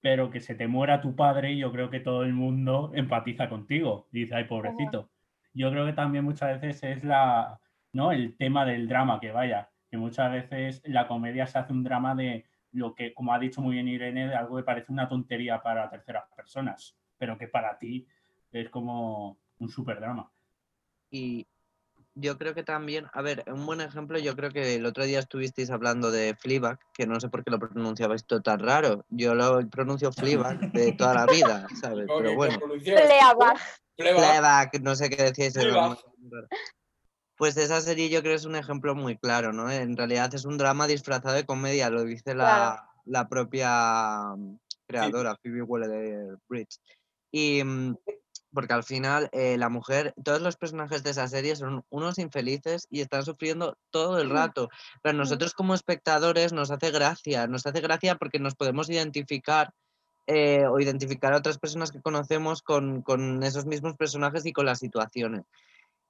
Pero que se te muera tu padre, yo creo que todo el mundo empatiza contigo. Dice, ay, pobrecito. Yo creo que también muchas veces es la, ¿no? El tema del drama, que vaya, que muchas veces la comedia se hace un drama de lo que, como ha dicho muy bien Irene, de algo que parece una tontería para terceras personas, pero que para ti es como un super drama. Y yo creo que también, a ver, un buen ejemplo, yo creo que el otro día estuvisteis hablando de Fleabag, que no sé por qué lo pronunciabais todo tan raro. Yo lo pronuncio Fleabag de toda la vida, ¿sabes? Pero bueno. Fleabag. Fleabag, no sé qué decíais. Pues esa serie yo creo es un ejemplo muy claro, ¿no? En realidad es un drama disfrazado de comedia, lo dice la, propia mm, creadora, Phoebe Waller-Bridge. Y mm, porque al final eh, la mujer, todos los personajes de esa serie son unos infelices y están sufriendo todo el rato. Pero nosotros como espectadores nos hace gracia, nos hace gracia porque nos podemos identificar eh, o identificar a otras personas que conocemos con, con, esos mismos personajes y con las situaciones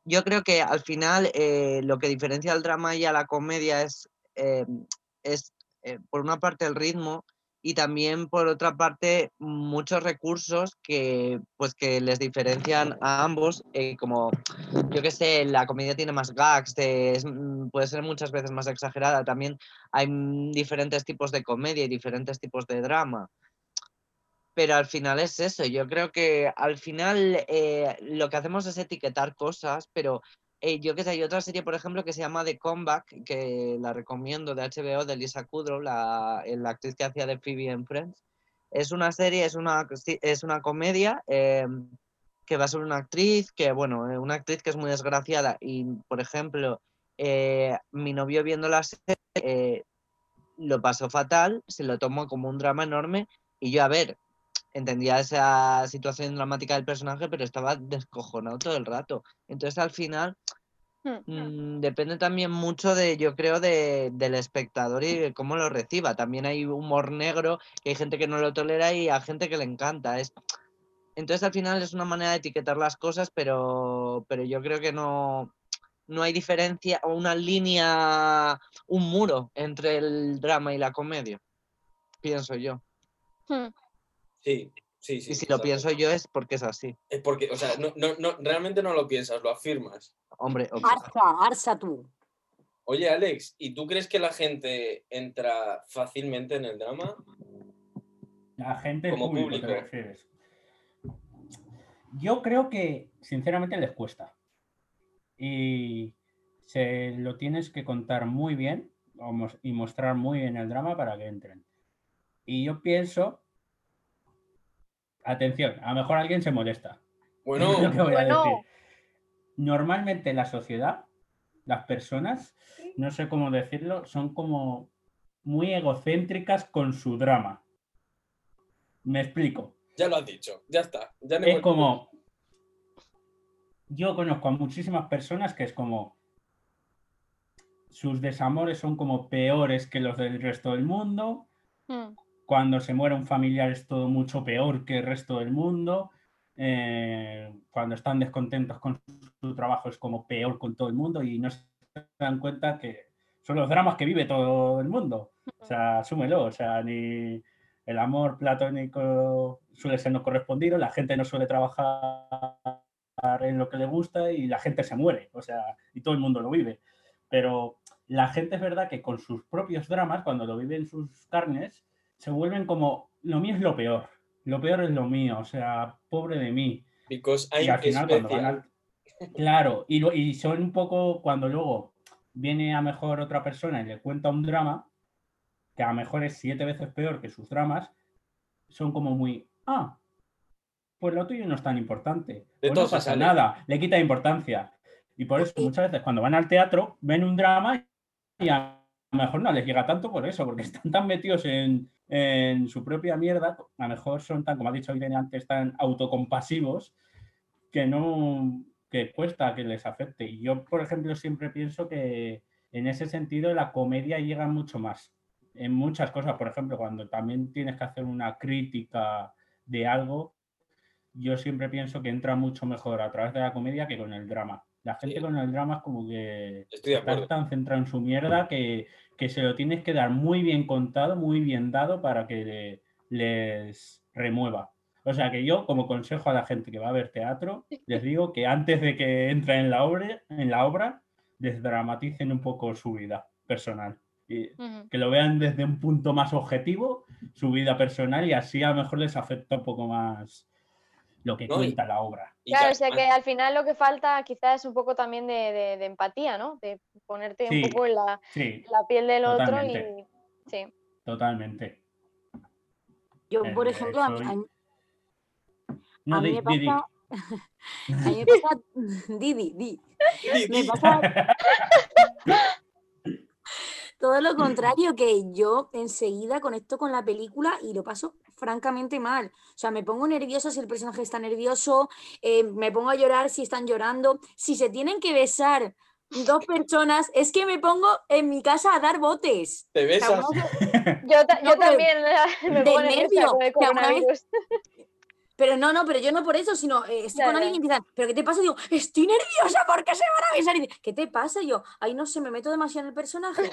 yo creo que al final eh, lo que diferencia al drama y a la comedia es eh, es, eh, por una parte, el ritmo y también por otra parte muchos recursos que pues que les diferencian a ambos eh, como yo que sé la comedia tiene más gags mm, puede ser muchas veces más exagerada también hay mm, diferentes tipos de comedia y diferentes tipos de drama pero al final es eso yo creo que al final eh, lo que hacemos es etiquetar cosas pero eh, yo que sé, hay otra serie, por ejemplo, que se llama The Comeback, que la recomiendo de HBO, de Lisa Kudrow, la, la actriz que hacía de Phoebe en Friends. Es una serie, es una, es una comedia eh, que va sobre una actriz, que bueno, eh, una actriz que es muy desgraciada y, por ejemplo, mi novio viendo la serie lo pasó fatal, se lo tomó como un drama enorme y yo, a ver, entendía esa situación dramática del personaje, pero estaba descojonado todo el rato. Entonces al final hmm. mm, depende también mucho de, yo creo, de, del espectador y de cómo lo reciba. También hay humor negro, que hay gente que no lo tolera y hay gente que le encanta. Es... Entonces al final es una manera de etiquetar las cosas, pero, pero yo creo que no, no hay diferencia o una línea, un muro entre el drama y la comedia, pienso yo. Hmm. Sí, sí, sí. Y si lo pienso yo es porque es así. Es porque, o sea, no, no, no, realmente no lo piensas, lo afirmas. Hombre, Arsa, arsa tú. Oye, Alex, ¿y tú crees que la gente entra fácilmente en el drama? La gente como público, Yo creo que, sinceramente, les cuesta. Y se lo tienes que contar muy bien y mostrar muy bien el drama para que entren. Y yo pienso Atención, a lo mejor alguien se molesta. Bueno, Normalmente en la sociedad, las personas, no sé cómo decirlo, son como muy egocéntricas con su drama. Me explico. Ya lo has dicho, ya está. es como. Yo conozco a muchísimas personas que es como. Sus desamores son como peores que los del resto del mundo. Hmm cuando se muere un familiar es todo mucho peor que el resto del mundo, eh, cuando están descontentos con su trabajo es como peor con todo el mundo y no se dan cuenta que son los dramas que vive todo el mundo. O sea, asúmelo, o sea, ni el amor platónico suele ser no correspondido, la gente no suele trabajar en lo que le gusta y la gente se muere, o sea, y todo el mundo lo vive. Pero la gente es verdad que con sus propios dramas, cuando lo vive en sus carnes, se vuelven como, lo mío es lo peor, lo peor es lo mío, o sea, pobre de mí. y al final cuando Claro, y, y son un poco cuando luego viene a mejor otra persona y le cuenta un drama, que a lo mejor es siete veces peor que sus dramas, son como muy, ah, pues lo tuyo no es tan importante. De pues no pasa nada, le quita importancia. Y por eso muchas veces cuando van al teatro ven un drama y a lo mejor no les llega tanto por eso, porque están tan metidos en, en su propia mierda, a lo mejor son tan, como ha dicho Irene antes, tan autocompasivos que no, que cuesta que les afecte. Y yo, por ejemplo, siempre pienso que en ese sentido la comedia llega mucho más en muchas cosas. Por ejemplo, cuando también tienes que hacer una crítica de algo, yo siempre pienso que entra mucho mejor a través de la comedia que con el drama. La gente con el drama es como que está tan centrada en su mierda que, se lo tienes que dar muy bien contado, muy bien dado para que les remueva. O sea que yo, como consejo a la gente que va a ver teatro, les digo que antes de que entren en la obra, en la obra desdramaticen un poco su vida personal. Y que lo vean desde un punto más objetivo, su vida personal, y así a lo mejor les afecta un poco más lo que cuenta la obra. Claro, o sea que al final lo que falta quizás es un poco también de, empatía, ¿no? De ponerte un poco en la, piel del otro y. Sí. Totalmente. Yo, por ejemplo, a, mí, me pasa. a mí me pasa. Didi, di. Me pasa. Todo lo contrario, que yo enseguida conecto con la película y lo paso francamente mal. O sea, me pongo nerviosa si el personaje está nervioso, eh, me pongo a llorar si están llorando. Si se tienen que besar dos personas, es que me pongo en mi casa a dar botes. ¿Te besas? yo, también me pongo nerviosa Pero no, no, pero yo no por eso, sino eh, estoy con alguien y empiezan, ¿pero qué te pasa? Digo, estoy nerviosa porque se van a besar. Y dice, ¿qué te pasa? Y yo, ay, no sé, me meto demasiado en el personaje.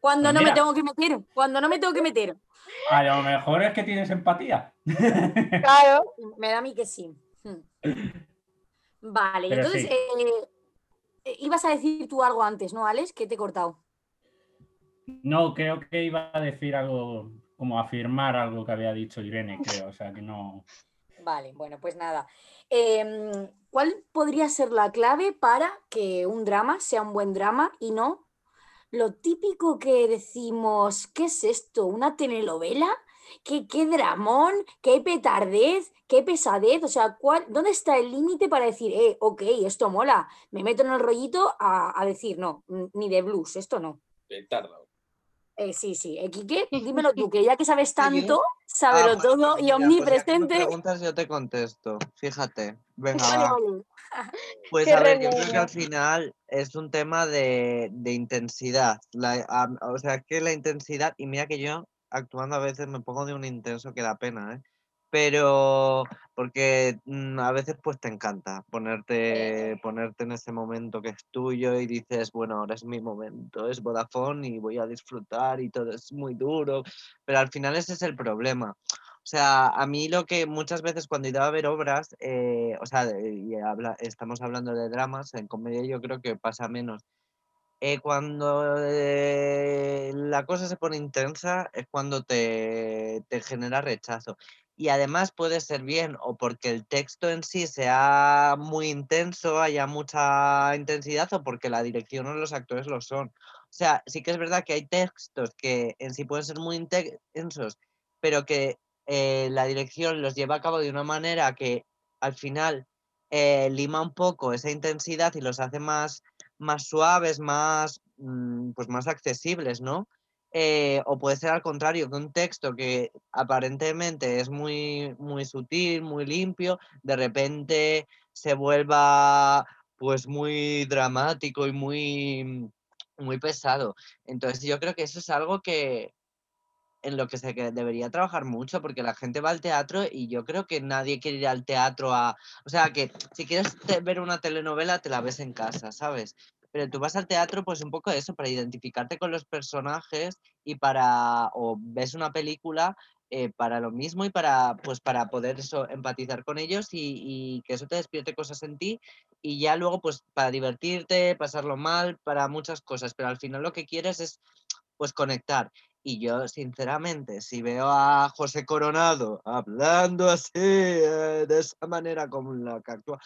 Cuando Pues no me tengo que meter, cuando no me tengo que meter. A lo mejor es que tienes empatía. Claro. Me da a mí que sí. Hmm. Vale, Pero entonces, sí. eh, eh, ibas a decir tú algo antes, ¿no, Alex? Que te he cortado. No, creo que iba a decir algo, como afirmar algo que había dicho Irene, creo. O sea, que no. Vale, bueno, pues nada. Em, ¿cuál podría ser la clave para que un drama sea un buen drama y no lo típico que decimos, ¿qué es esto? ¿Una telenovela? ¿Qué, qué dramón? ¿Qué petardez? ¿Qué pesadez? O sea, ¿cuál, ¿dónde está el límite para decir, eh, ok, esto mola? Me meto en el rollito a, a decir, no, ni de blues, esto no. Petardo. Eh, sí, sí. Eh, Quique, dímelo tú, que ya que sabes tanto, Ah, sábelo bueno, todo pues y mira, pues ya omnipresente. preguntas, yo te contesto. Fíjate. Venga, va. Pues a ver, yo creo que al final es un tema de, de intensidad. La- o sea, que la intensidad, y mira que yo actuando a veces me pongo de un intenso que da pena, ¿eh? Pero porque mm, a veces pues te encanta ponerte, ponerte en ese momento que es tuyo y dices, bueno, ahora es mi momento, es Vodafone y voy a disfrutar y todo es muy duro, pero al final ese es el problema. O sea, a mí lo que muchas veces cuando ido a ver obras, eh, o sea, y habla, estamos hablando de dramas, en comedia yo creo que pasa menos. Eh, cuando eh, la cosa se pone intensa es cuando te, te genera rechazo. Y además puede ser bien o porque el texto en sí sea muy intenso, haya mucha intensidad, o porque la dirección o los actores lo son. O sea, sí que es verdad que hay textos que en sí pueden ser muy intensos, pero que eh, la dirección los lleva a cabo de una manera que al final eh, lima un poco esa intensidad y los hace más, más suaves, más, mm, pues más accesibles, ¿no? Eh, o puede ser al contrario, que un texto que aparentemente es muy, muy sutil, muy limpio, de repente se vuelva pues muy dramático y muy, muy pesado. Entonces yo creo que eso es algo que, en lo que se debería trabajar mucho, porque la gente va al teatro y yo creo que nadie quiere ir al teatro a... O sea, que si quieres ver una telenovela, te la ves en casa, ¿sabes? Pero tú vas al teatro, pues un poco eso, para identificarte con los personajes y para... o ves una película eh, para lo mismo y para, pues, para poder eso, empatizar con ellos y, y que eso te despierte cosas en ti y ya luego, pues, para divertirte, pasarlo mal, para muchas cosas, pero al final lo que quieres es, pues, conectar. Y yo, sinceramente, si veo a José Coronado hablando así, eh, de esa manera como la que actúa,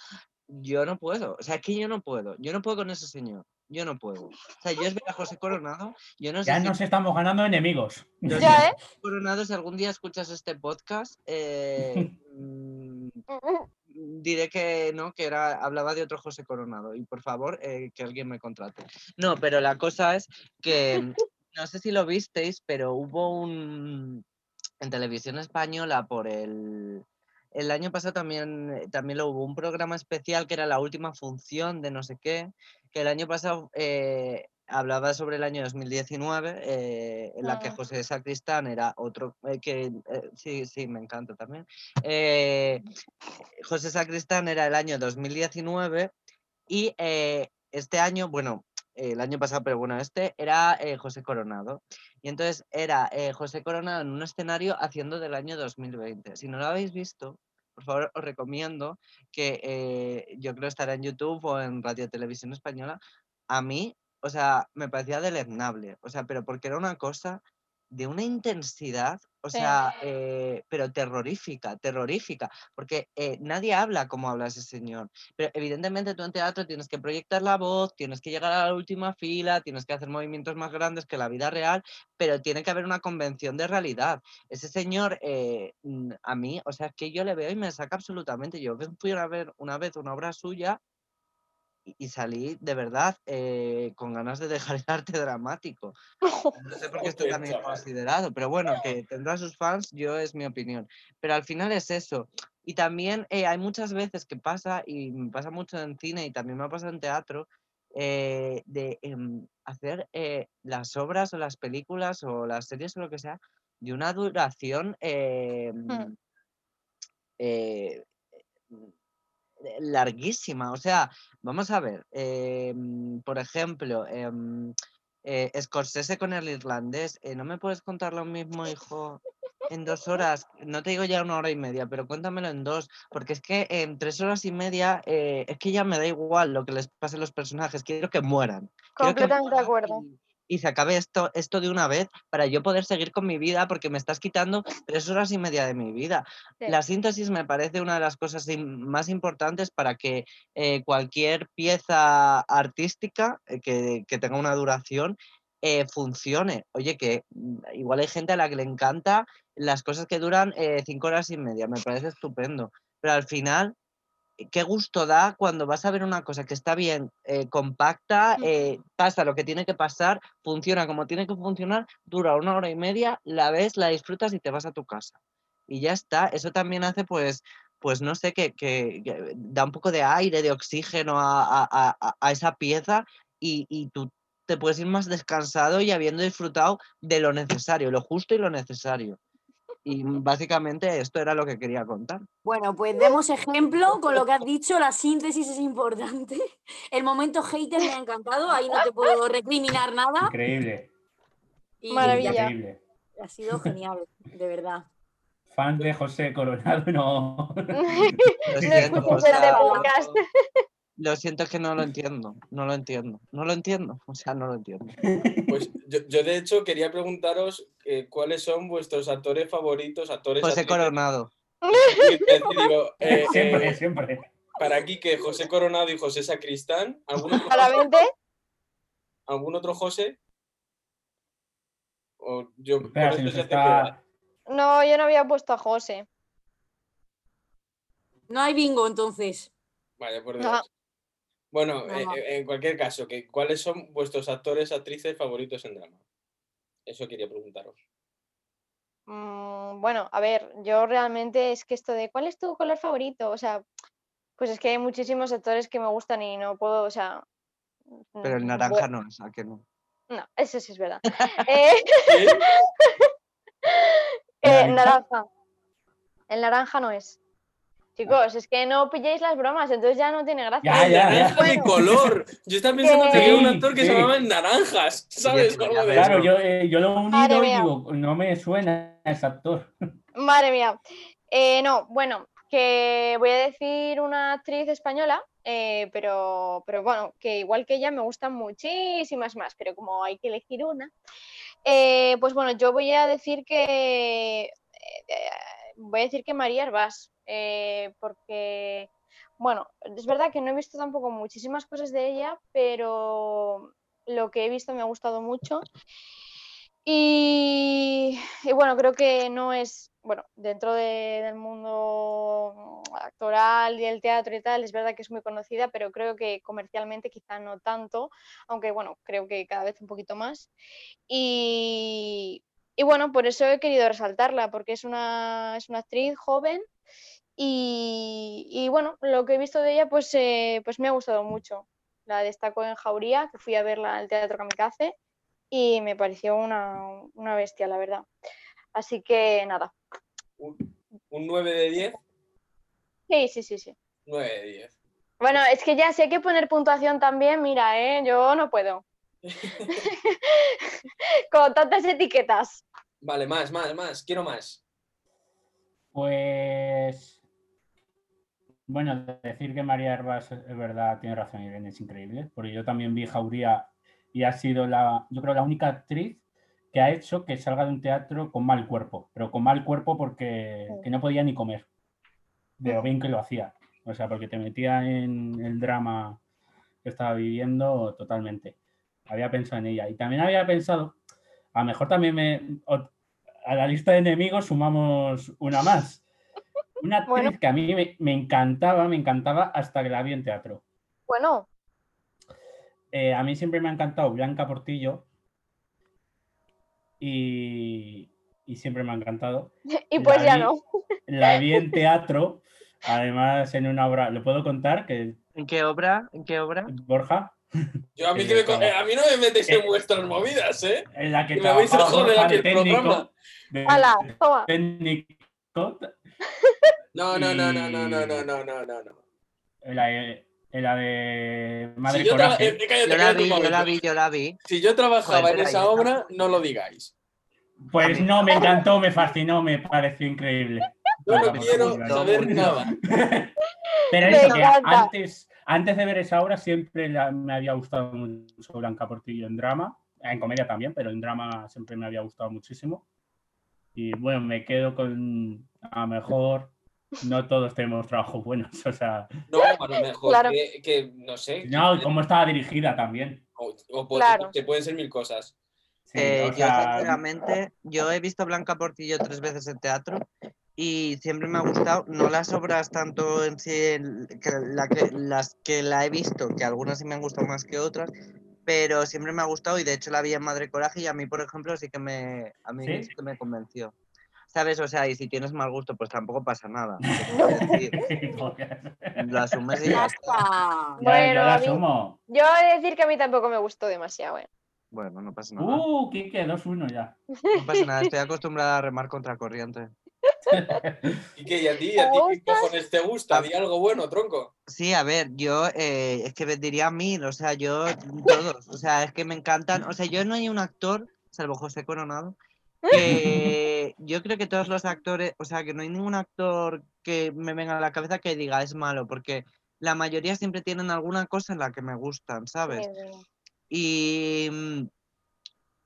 yo no puedo. O sea, es que yo no puedo. Yo no puedo con ese señor. Yo no puedo. O sea, yo es ver a José Coronado, yo no sé Ya si nos estamos ganando enemigos. yo Ya, ¿eh? José Coronado, si algún día escuchas este podcast, eh, mm, diré que no, que era, hablaba de otro José Coronado. Y por favor, eh, que alguien me contrate. No, pero la cosa es que mm, no sé si lo visteis, pero hubo un en televisión española por el el año pasado también, eh, también lo hubo un programa especial que era la última función de no sé qué, que el año pasado eh, hablaba sobre el año 2019, eh, en la que Mm. José Sacristán era otro, eh, que sí, sí, me encanta también. José Sacristán era el año 2019 y este año, bueno, el año pasado, pero bueno, este era eh, José Coronado. Y entonces era eh, José Coronado en un escenario haciendo del año 2020. Si no lo habéis visto, por favor, os recomiendo que eh, yo creo estará en YouTube o en Radio Televisión Española. A mí, o sea, me parecía deleznable. O sea, pero porque era una cosa de una intensidad, o Sí. sea, eh, pero terrorífica, terrorífica, porque eh, nadie habla como habla ese señor. Pero evidentemente tú en teatro tienes que proyectar la voz, tienes que llegar a la última fila, tienes que hacer movimientos más grandes que la vida real, pero tiene que haber una convención de realidad. Ese señor, eh, a mí, o sea, es que yo le veo y me saca absolutamente. Yo fui a ver una vez una obra suya y, salí de verdad eh, con ganas de dejar el arte dramático. No sé por qué estoy chaval. considerado, pero bueno, que tendrá sus fans, yo es mi opinión. Pero al final es eso. Y también eh, hay muchas veces que pasa, y me pasa mucho en cine y también me ha pasado en teatro, eh, de em, hacer las obras o las películas o las series o lo que sea de una duración Hmm. Eh, larguísima. O sea, vamos a ver, em, por ejemplo, em, eh, Scorsese con el irlandés, eh, ¿no me puedes contar lo mismo, hijo? En dos horas, no te digo ya una hora y media, pero cuéntamelo en dos, porque es que en tres horas y media eh, es que ya me da igual lo que les pase a los personajes, quiero que mueran. Completamente de acuerdo. y- Y se acabe esto, esto de una vez para yo poder seguir con mi vida, porque me estás quitando tres horas y media de mi vida. Sí. La síntesis me parece una de las cosas más importantes para que eh, cualquier pieza artística eh, que, que tenga una duración eh, funcione. Oye, que mm, igual hay gente a la que le encanta las cosas que duran eh, cinco horas y media, me parece estupendo. Pero al final, qué gusto da cuando vas a ver una cosa que está bien eh, compacta, eh, pasa lo que tiene que pasar, funciona como tiene que funcionar, dura una hora y media, la ves, la disfrutas y te vas a tu casa. Y ya está. Eso también hace, pues, pues no sé, que, que- que da un poco de aire, de oxígeno a, a- a- a- a esa pieza y, y tú te puedes ir más descansado y habiendo disfrutado de lo necesario, lo justo y lo necesario. Y básicamente esto era lo que quería contar. Bueno, pues demos ejemplo con lo que has dicho, la síntesis es importante. El momento hater me ha encantado, ahí no te puedo recriminar nada. Increíble. y Maravilla. Increíble. Ha sido genial, de verdad. Fans de José Coronado, no. Lo No siento, escuches o este podcast. Lo siento que no lo entiendo, no lo entiendo, no lo entiendo, o sea, no lo entiendo. Pues yo, yo, de hecho quería preguntaros eh, cuáles son vuestros actores favoritos, actores José. Coronado. Es digo, eh, siempre, eh, siempre. para Quique, José Coronado y José Sacristán. ¿Algún otro, Claramente, ¿algún otro José? O yo, Espera, está. no, yo no había puesto a José. No hay bingo entonces. Vale, por. Dios. No, eh, no. eh, en cualquier caso, que, ¿cuáles son vuestros actores, actrices favoritos en drama? Eso quería preguntaros. Mm, bueno, a ver, yo realmente es que esto de ¿cuál es tu color favorito? O sea, pues es que hay muchísimos actores que me gustan y no puedo, o sea. Pero el mm, naranja no es, ¿a que no? No, eso sí es verdad. Eh, ¿Sí? ¿Qué ha eh, naranja. El naranja no es. Chicos, es que no pilléis las bromas, entonces ya no tiene gracia. Ya, ¡Ay, ya, de color! Yo estaba pensando que había un actor que Sí, se llamaba en Naranjas, ¿sabes? sí, eso. Claro, yo, eh, yo lo unido digo, no me suena ese actor. Madre mía. Eh, no, bueno, que voy a decir una actriz española, eh, pero, pero bueno, que igual que ella me gustan muchísimas más, pero como hay que elegir una, eh, pues bueno, yo voy a decir que eh, voy a decir que María Herbás, eh, porque bueno, es verdad que no he visto tampoco muchísimas cosas de ella, pero lo que he visto me ha gustado mucho. Y, bueno, creo que no es, bueno, dentro de- del mundo actoral y el teatro y tal, es verdad que es muy conocida, pero creo que comercialmente quizá no tanto, aunque bueno, creo que cada vez un poquito más. Y, y bueno, por eso he querido resaltarla, porque es una, es una actriz joven y, y bueno, lo que he visto de ella pues, eh, pues me ha gustado mucho. La destaco en Jauría, que fui a verla al Teatro Kamikaze y me pareció una, una bestia, la verdad. Así que nada. Un, un 9 de 10, Sí, sí, sí, sí. 9 de 10. Bueno, es que ya si hay que poner puntuación también, mira, ¿eh? yo no puedo. Con tantas etiquetas. Vale, más, más, más. Quiero más. Pues. Bueno, decir que María Herbas es verdad, tiene razón, Irene, es increíble. Porque yo también vi Jauría y ha sido la, yo creo, la única actriz que ha hecho que salga de un teatro con mal cuerpo. Pero con mal cuerpo porque que no podía ni comer. De lo bien que lo hacía. O sea, porque te metía en el drama que estaba viviendo totalmente. Había pensado en ella. Y también había pensado, a lo mejor también me. A la lista de enemigos sumamos una más. Una actriz Bueno. que a mí me, me encantaba, me encantaba hasta que la vi en teatro. Bueno, Eh, a mí siempre me ha encantado Blanca Portillo. Y, y siempre me ha encantado. y pues La ya vi- no. La vi en teatro, además en una obra. ¿Lo puedo contar? Que ¿En qué obra? ¿En qué obra? Borja, Yo a mí, que me eh, a mí no me metéis en Eh, vuestras movidas, ¿eh? en la que me vais a joder aquí de el programa. técnico, de ¡Hala! Toma. técnico, No, no, no, no, no, no, no, no, no, no, la, en la de Madre Si Coraje. eh, cállate, Yo la vi, yo la vi, yo la vi. Si yo trabajaba Joder, en esa obra, no lo digáis. Pues no, me encantó, me fascinó, me pareció increíble. Yo no quiero saber nada. Pero eso, que antes, antes de ver esa obra siempre la- me había gustado mucho Blanca Portillo en drama, en comedia también, pero en drama siempre me había gustado muchísimo. Y bueno, me quedo con, a lo mejor, no todos tenemos trabajos buenos, o sea, No, a lo mejor Claro. que, que, no sé. no, y cómo estaba dirigida también. O, o Claro. que pueden ser mil cosas. Sí, Eh, o yo, sea, sinceramente, yo he visto Blanca Portillo tres veces en teatro y siempre me ha gustado, no las obras tanto en sí, el- que la que, las que la he visto, que algunas sí me han gustado más que otras, pero siempre me ha gustado y de hecho la vi en Madre Coraje y a mí, por ejemplo, sí que me, a mí ¿Sí? sí que me convenció. ¿Sabes? O sea, y si tienes mal gusto, pues tampoco pasa nada. ¿qué te puedo decir? Lo asumes y ya está. Bueno, yo la a mí- asumo. Yo he de decir que a mí tampoco me gustó demasiado, ¿eh? Bueno, no pasa nada. Uh, Kike, 2-1 ya. No pasa nada, estoy acostumbrada a remar contra corriente. ¿Y qué? ¿Y a ti? ¿A ti ¿Te qué cojones te gusta? Di algo bueno, tronco. Sí, a ver, yo eh, es que diría mil, o sea, yo todos, o sea, es que me encantan, o sea, yo no hay un actor, salvo José Coronado, que yo creo que todos los actores, o sea, que no hay ningún actor que me venga a la cabeza que diga es malo, porque la mayoría siempre tienen alguna cosa en la que me gustan, ¿sabes? Y mm,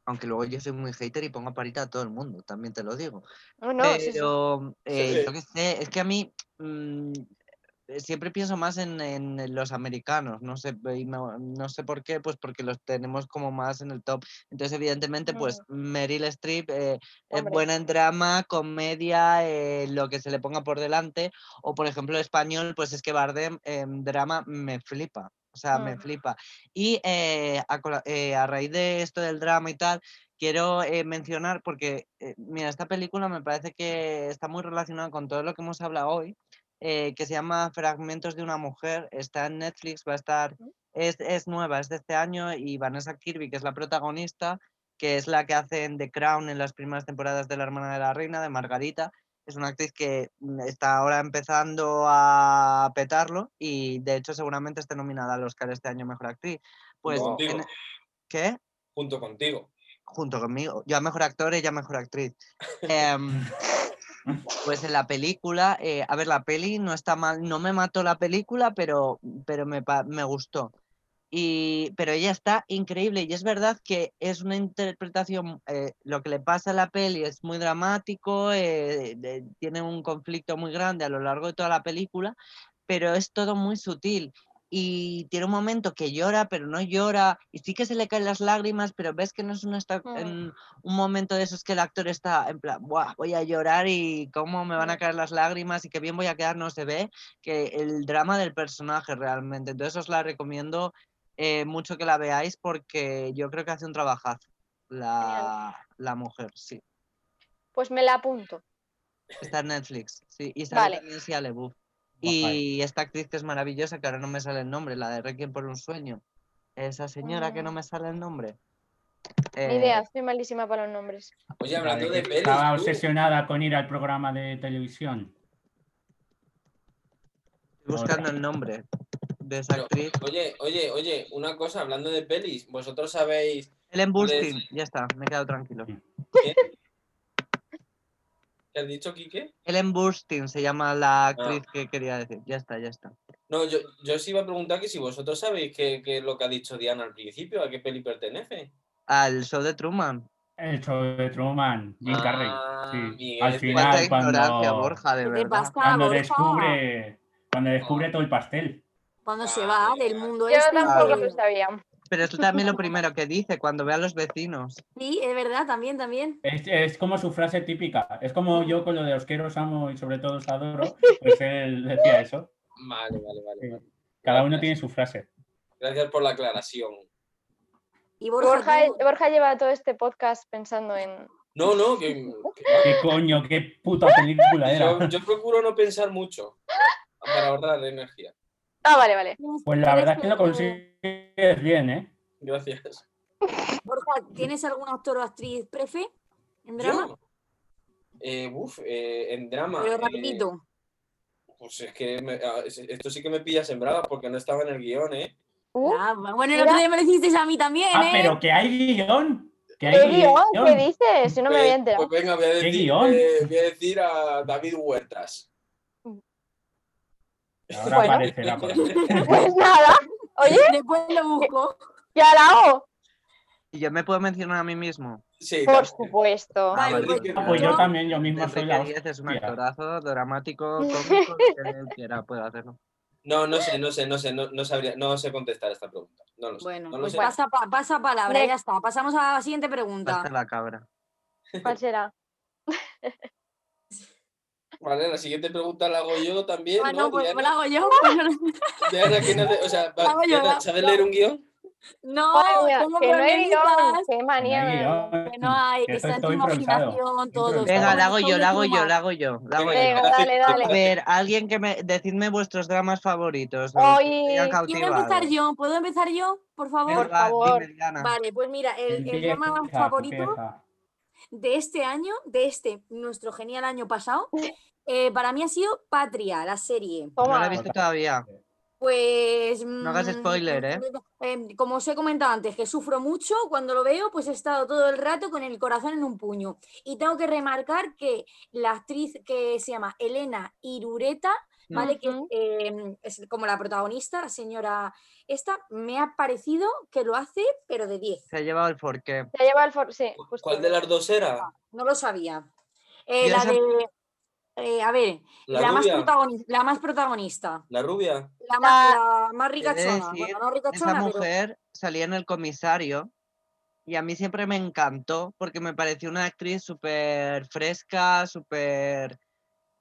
aunque luego yo soy muy hater y pongo a parita a todo el mundo, también te lo digo. No, no, sí, sí. Pero eh, Sí. yo qué sé, es que a mí mm, eh, siempre pienso más en, en los americanos, no sé, y no, no sé por qué, pues porque los tenemos como más en el top. Entonces, evidentemente, pues Meryl Streep eh, es buena en drama, comedia, eh, lo que se le ponga por delante. O, por ejemplo, español, pues es que Bardem en drama me flipa. O sea, me flipa. Y eh, a, eh, a raíz de esto del drama y tal, quiero eh, mencionar, porque, eh, mira, esta película me parece que está muy relacionada con todo lo que hemos hablado hoy, que se llama Fragmentos de una mujer, está en Netflix, va a estar, es, es nueva, es de este año, y Vanessa Kirby, que es la protagonista, que es la que hace en The Crown en las primeras temporadas de La Hermana de la Reina, de Margarita, es una actriz que mm, está ahora empezando a petarlo y de hecho seguramente esté nominada al Oscar este año Mejor Actriz. Pues, Junto en- ¿qué? Junto contigo. junto conmigo. Yo a mejor actor, ella mejor actriz. Em, pues en la película, eh, a ver, la peli no está mal, no me mató la película, pero, pero me, me gustó. Y, pero ella está increíble y es verdad que es una interpretación, eh, lo que le pasa a la peli es muy dramático, eh, de- tiene un conflicto muy grande a lo largo de toda la película, pero es todo muy sutil y tiene un momento que llora, pero no llora, y sí que se le caen las lágrimas, pero ves que no es esta- Mm. en un momento de esos que el actor está en plan, Buah, voy a llorar y cómo me van a Mm. caer las lágrimas y qué bien voy a quedar, no se ve que el drama del personaje realmente. Entonces os la recomiendo eh, mucho que la veáis porque yo creo que hace un trabajazo la, la mujer, sí. Pues me la apunto. Está en Netflix, sí. Y sale Vale. también. Guay. Y esta actriz que es maravillosa, que ahora no me sale el nombre, la de Requiem por un sueño. Esa señora que no Mm. me sale el nombre. Ni Eh, idea, estoy malísima para los nombres. Oye, hablando de pelis. Estaba tú, obsesionada con ir al programa de televisión. Estoy buscando el nombre de esa Pero- actriz. Oye, oye, oye, una cosa, hablando de pelis, vosotros sabéis Ellen ¿cuál es- Burstyn, ya está, me he quedado tranquilo. ¿Qué has dicho, Quique? Ellen Burstyn se llama la actriz que quería decir. Ya está, ya está. No, yo, yo os iba a preguntar que si vosotros sabéis qué, qué es lo que ha dicho Diana al principio, a qué peli pertenece. Al show de Truman. El show de Truman, Jim Ah, Carrey. Sí. Miguel, Al final, cuando, Borja, de ¿Qué te verdad. pasa, cuando Borja? descubre, cuando descubre todo el pastel. Cuando se Vale, va del vale. mundo Yo este. tampoco lo sabía. Pero es también lo primero que dice cuando ve a los vecinos. Sí, es verdad, también, también. Es, es como su frase típica. Es como yo con lo de os quiero, os amo y sobre todo os adoro. Pues él decía eso. Vale, vale, vale. Cada uno tiene su frase. Gracias por la aclaración. Y Borja, Borja, tú- Borja lleva todo este podcast pensando en. No, no, que, que- ¿Qué coño? ¿Qué puta película yo, era? yo procuro no pensar mucho para ahorrar energía. Ah, vale, vale. Pues la verdad es que lo consigues bien, ¿eh? Gracias. Borja, ¿tienes algún actor o actriz prefe en drama? Yo, Eh, uf, eh, en drama. Pero eh, rapidito. pues es que me- ah, es- esto sí que me pillas en brava porque no estaba en el guion, ¿eh? Uh, Ah, bueno, el otro día me lo hicisteis a mí también, Ah, ¿eh? pero que hay guion. ¿Qué guion? ¿Qué dices? Si no me Pues- había enterado. Pues venga, voy a decir, guion? eh, voy a, decir a David Huertas. Ahora Bueno. ahí. Pues nada. Oye, Después lo busco. ya la hago. ¿Y yo me puedo mencionar a mí mismo? Sí, Por también. supuesto. Vale, Enrique, pues, Ah, pues yo también, yo mismo soy la Díez es un hostia. actorazo dramático, cómico, que quiera puede hacerlo. No, no sé, no sé, no sé, no, no sabría, no sé contestar esta pregunta. No lo sé. Bueno, no lo pues sé. pasa, pa- pasa palabra, ya está. Pasamos a la siguiente pregunta. Hasta la cabra. ¿Cuál será? Vale, la siguiente pregunta la hago yo también. Ah, ¿no? pues Diana? la hago yo. pues no- Diana, ¿quién hace- o sea, va- La hago yo, Diana, la- ¿sabes la- leer un guion? No, tengo que no hay guion. Qué manía. No hay me- guion. Que no hay, que Esto está en es tu imaginación todo. Venga, la hago yo, la hago yo, la hago yo. la hago yo. Venga, dale, A dale. ver, alguien que me. Decidme vuestros dramas favoritos. Oye, Quiero empezar yo. ¿Puedo empezar yo, por favor? Por favor. Vale, pues mira, el, el drama favorito de este año, de este, nuestro genial año pasado, eh, para mí ha sido Patria, la serie. No la he visto todavía. Pues. No hagas mm, spoiler, ¿eh? eh, Como os he comentado antes, que sufro mucho cuando lo veo, pues he estado todo el rato con el corazón en un puño. Y tengo que remarcar que la actriz que se llama Elena Irureta, ¿vale? Que eh, es como la protagonista, la señora esta, me ha parecido que lo hace, pero de 10. Se ha llevado el forqué. Se lleva el for... Sí, justo. ¿Cuál de las dos era? No lo sabía. Eh, la de. Eh, a ver, ¿La, la, más la protagonista. ¿La rubia? La, más, la más ricachona. decir, Bueno, no Esa pero. mujer salía en el comisario y a mí siempre me encantó porque me pareció una actriz súper fresca, súper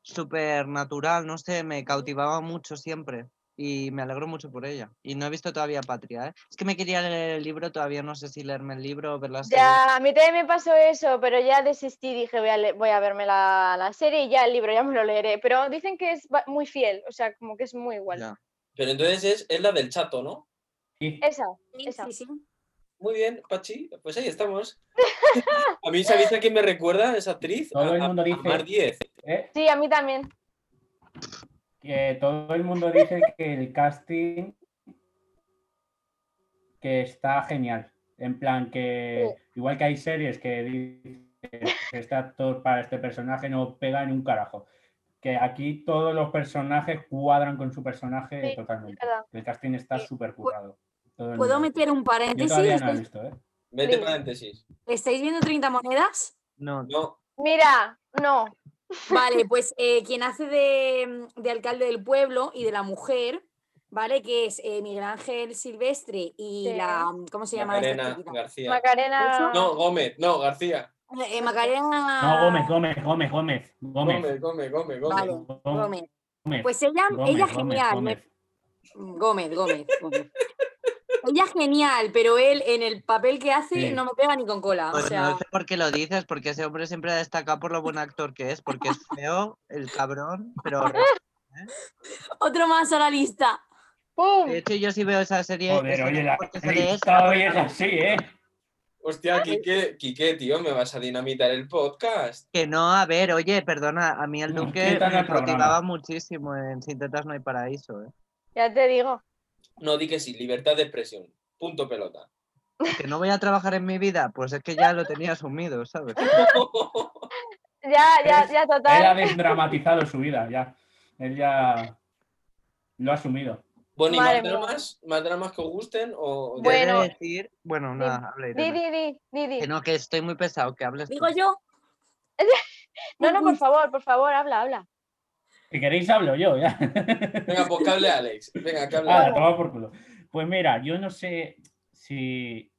súper natural, no sé, me cautivaba mucho siempre y me alegro mucho por ella. Y no he visto todavía Patria, ¿eh? Es que me quería leer el libro, todavía no sé si leerme el libro o ver la serie. Ya, a mí también me pasó eso, pero ya desistí, dije voy a, voy a verme la, la serie y ya el libro ya me lo leeré. Pero dicen que es muy fiel, o sea, como que es muy igual. Ya. Pero entonces es, es la del chato, ¿no? Esa, esa. sí, sí. Muy bien, Pachi, pues ahí estamos. a mí, ¿sabéis a quién me recuerda esa actriz? Todo A- el mundo a dice- Mar 10. ¿eh? Sí, a mí también. Que todo el mundo dice que el casting que está genial. En plan que igual que hay series que dicen que este actor para este personaje no pega ni un carajo. Que aquí todos los personajes cuadran con su personaje Sí, totalmente. verdad. El casting está súper currado. ¿Puedo meter un Yo paréntesis? todavía no lo he ¿Estáis, visto, ¿eh? Mete Sí. paréntesis. estáis viendo 30 monedas? No, No, Mira, no. Vale, pues eh, quien hace de, de alcalde del pueblo y de la mujer, ¿vale? Que es eh, Miguel Ángel Silvestre y Sí. la. ¿Cómo se llama? Macarena? García. Macarena. No, Gómez, no, García. Eh, Macarena. No, Gómez, Gómez, Gómez, Gómez. Gómez. Gómez, Gómez, Gómez, Gómez. Vale, Gómez. Gómez. Pues ella, Gómez, ella genial. me- Gómez. Gómez, Gómez, Gómez. Ella genial, pero él en el papel que hace Sí. no me pega ni con cola. O pues sea, no sé por qué lo dices, porque ese hombre siempre ha destacado por lo buen actor que es, porque es feo, el cabrón, pero otro más a la lista. ¡Pum! de hecho yo sí veo esa serie. Joder, oye, la lista hoy es así, ¿eh? Hostia, Quique, Quique, tío, me vas a dinamitar el podcast. Que no, a ver, oye, perdona, a mí el Duque me motivaba muchísimo en Sin tetas no hay paraíso, ¿eh? Ya te digo. No, di que sí, libertad de expresión. Punto pelota. Que no voy a trabajar en mi vida, pues es que ya lo tenía asumido, ¿sabes? Ya, ya, ya, Él ha total. desdramatizado su vida, ya. Él ya lo ha asumido. Bueno, ¿y más dramas? ¿Más dramas que os gusten? O... Bueno. decir, bueno, nada, habla Di, di, di, di, di. Que no, que estoy muy pesado, que hables tú. Digo yo. No, no, por favor, por favor, habla, habla. Si queréis hablo yo, ya. Venga, pues que hable Alex. Venga, que hable Ah, Alex. toma por culo. Pues mira, yo no sé si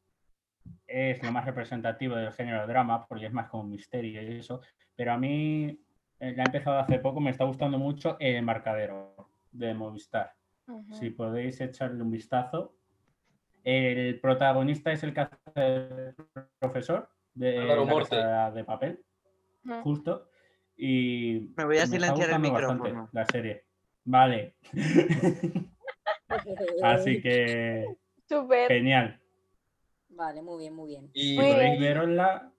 es lo más representativo del género drama, porque es más como misterio y eso, pero a mí eh, la he empezado hace poco, me está gustando mucho El Embarcadero de Movistar. Si podéis echarle un vistazo. El protagonista es el que hace el profesor de La. Casa de Papel, justo. Y Me voy a silenciar el micrófono. la serie. Vale. Así que Súper. genial. Vale, muy bien, muy bien. Y Muy Podéis verosla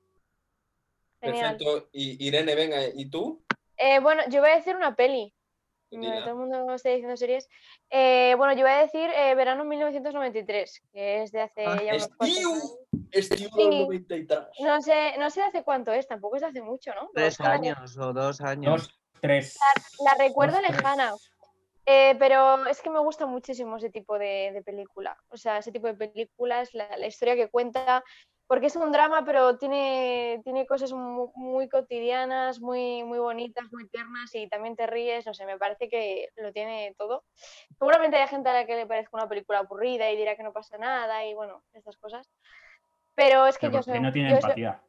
Genial. Perfecto. Y Irene, venga, ¿y tú? Eh, bueno, yo voy a decir una peli. Bueno, Dila. todo el mundo está diciendo series. Eh, bueno, yo voy a decir eh, verano 1993, que es de hace Ah, ya unos cuantos Sí. del 93. No sé, no sé hace cuánto es, tampoco es de hace mucho, ¿no? Tres años o dos años. Dos, tres. La recuerdo dos, lejana. Eh, pero es que me gusta muchísimo ese tipo de, de película. O sea, ese tipo de películas, la, la historia que cuenta, porque es un drama, pero tiene, tiene cosas mu- muy, cotidianas, muy, muy bonitas, muy tiernas y también te ríes. No sé, me parece que lo tiene todo. Seguramente hay gente a la que le parezca una película aburrida y dirá que no pasa nada y bueno, estas cosas. Pero es que Pero yo soy. no tiene yo soy- empatía.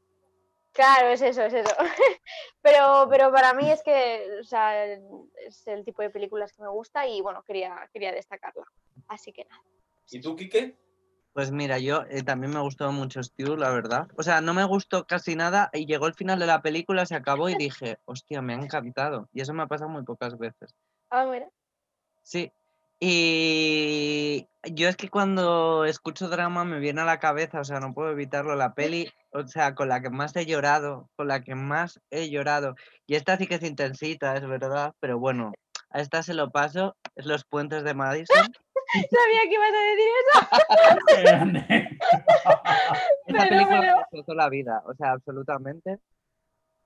Claro, es eso, es eso. pero, pero para mí es que, o sea, es el tipo de películas que me gusta y bueno, quería, quería destacarla. Así que nada. ¿Y tú, Quique? Pues mira, yo eh, también me gustó mucho Stu, la verdad. O sea, no me gustó casi nada y llegó el final de la película, se acabó y dije, hostia, me ha encantado. Y eso me ha pasado muy pocas veces. Ah, mira. Sí. Y yo es que cuando escucho drama me viene a la cabeza, o sea, no puedo evitarlo, la peli, o sea, con la que más he llorado, con la que más he llorado. Y esta sí que es intensita, es verdad, pero bueno, a esta se lo paso, es Los Puentes de Madison. Sabía que ibas a decir eso. Esta Pero, película me destrozó la vida, o sea, absolutamente.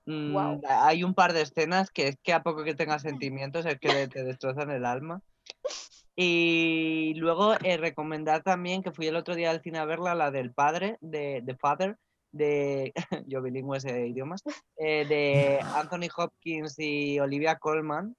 Mm, Guau. Hay un par de escenas que es que a poco que tengas sentimientos es que te destrozan el alma. Y luego eh, recomendar también que fui el otro día al cine a verla, la del padre, de The Father, de yo bilingües de idiomas, eh, de Anthony Hopkins y Olivia Colman.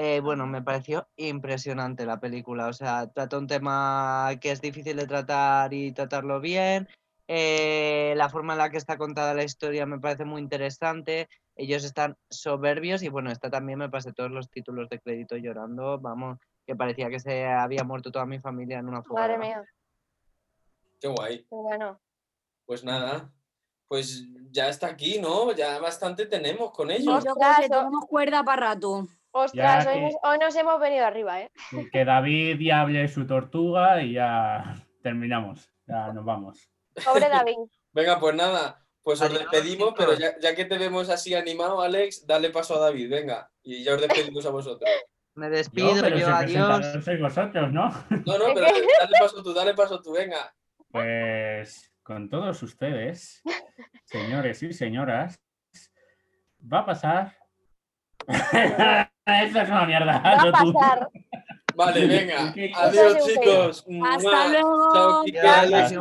Eh, bueno, me pareció impresionante la película. O sea, trata un tema que es difícil de tratar y tratarlo bien. Eh, la forma en la que está contada la historia me parece muy interesante. Ellos están soberbios y bueno, esta también me pasé todos los títulos de crédito llorando. Vamos, que parecía que se había muerto toda mi familia en una fogata. Madre mía, Qué guay. qué bueno. Pues nada. Pues ya está aquí, ¿no? Ya bastante tenemos con ellos. Yo creo que tenemos cuerda para rato. Ostras, hoy, que- nos, hoy nos hemos venido arriba, ¿eh? Que David ya hable su tortuga y ya terminamos. Ya nos vamos. Pobre David. Venga, pues nada. Pues os despedimos, pero ya, ya que te vemos así animado, Alex, dale paso a David, venga. Y ya os despedimos a vosotros. Me Yo, despido, yo, pero si el adiós. sois vosotros, ¿no? No, no, pero dale paso tú, dale paso tú, venga. Pues con todos ustedes, señores y señoras, va a pasar. Eso es una mierda. Va a pasar. Vale, venga. Adiós, chicos. Hasta luego. Gracias,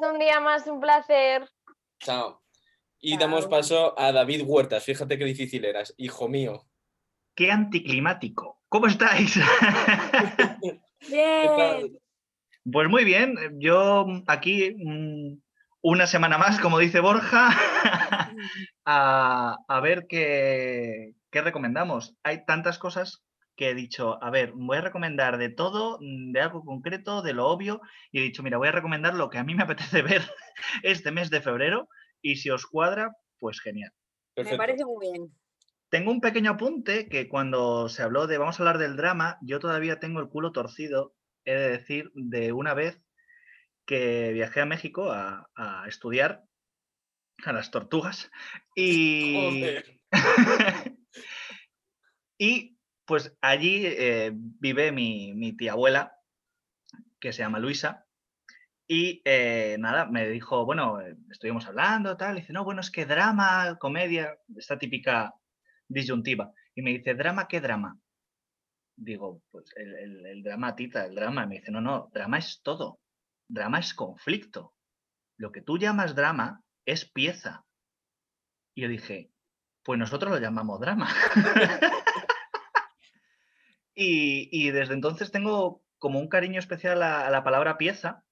un día más, un placer. Chao. Y Chao. damos paso a David Huertas. Fíjate qué difícil eras, hijo mío. ¡Qué anticlimático! ¿Cómo estáis? ¿Qué Bien. pues muy bien, yo aquí mm, una semana más, como dice Borja, a, a ver qué, qué recomendamos. Hay tantas cosas que he dicho, a ver, voy a recomendar de todo, mm, de algo concreto, de lo obvio, y he dicho, mira, voy a recomendar lo que a mí me apetece ver este mes de febrero, y si os cuadra, pues genial. Me parece muy bien. Tengo un pequeño apunte que cuando se habló de vamos a hablar del drama, yo todavía tengo el culo torcido, he de decir, de una vez que viajé a México a, a estudiar a las tortugas y, Joder. y pues allí eh, vive mi, mi tía abuela, que se llama Luisa, y eh, nada, me dijo, bueno, eh, estuvimos hablando, tal, y dice, no, bueno, es que drama, comedia, esta típica disyuntiva. Y me dice, ¿drama qué drama? Digo, pues el, el, el drama, tita, el drama. Y me dice, no, no, drama es todo. Drama es conflicto. Lo que tú llamas drama es pieza. Y yo dije, pues nosotros lo llamamos drama. y, y desde entonces tengo como un cariño especial a, a la palabra pieza,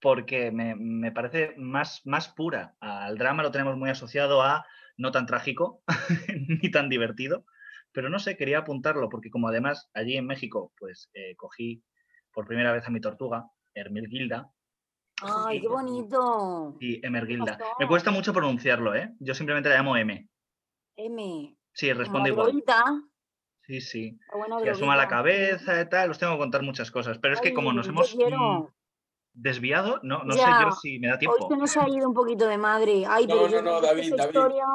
porque me, me parece más, más pura. Al drama lo tenemos muy asociado a no tan trágico ni tan divertido, pero no sé, quería apuntarlo porque como además allí en México pues eh, cogí por primera vez a mi tortuga, Hermilgilda, Ay, qué bonito. y Emergilda. Me cuesta mucho pronunciarlo, ¿eh? Yo simplemente la llamo M. M. Sí, responde igual. Sí, sí. Que asoma la cabeza y tal, os tengo que contar muchas cosas. Pero es que como nos hemos... mm, quiero. desviado, no, no sé yo si me da Hoy tiempo. se nos ha ido un poquito de madre. Ay, No, pero no, yo no, David, David. historia-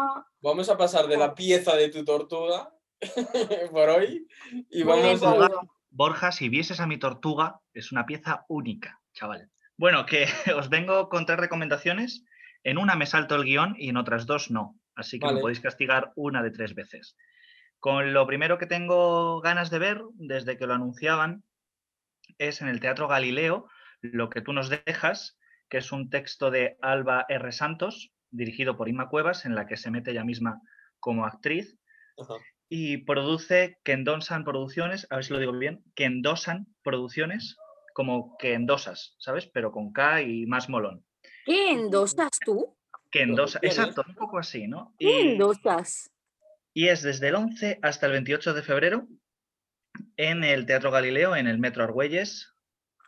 Vamos a pasar de la pieza de tu tortuga por hoy y vamos a... Borja, si vieses a mi tortuga, es una pieza única, chaval. Bueno, que os vengo con tres recomendaciones. En una me salto el guion y en otras dos no. Así que me podéis castigar una de tres veces. Con lo primero que tengo ganas de ver, desde que lo anunciaban, es en el Teatro Galileo, Lo que tú nos dejas, que es un texto de Alba R. Santos, dirigido por Inma Cuevas, en la que se mete ella misma como actriz Ajá. y produce Kendosan Producciones, a ver si lo digo bien, Kendosan Producciones, como que endosas, ¿sabes? Pero con K y más molón. ¿Qué endosas tú? Kendosa, Producciones. exacto, un poco así, ¿no? ¿Qué Y, endosas? Y es desde el 11 hasta el 28 de febrero en el Teatro Galileo, en el Metro Argüelles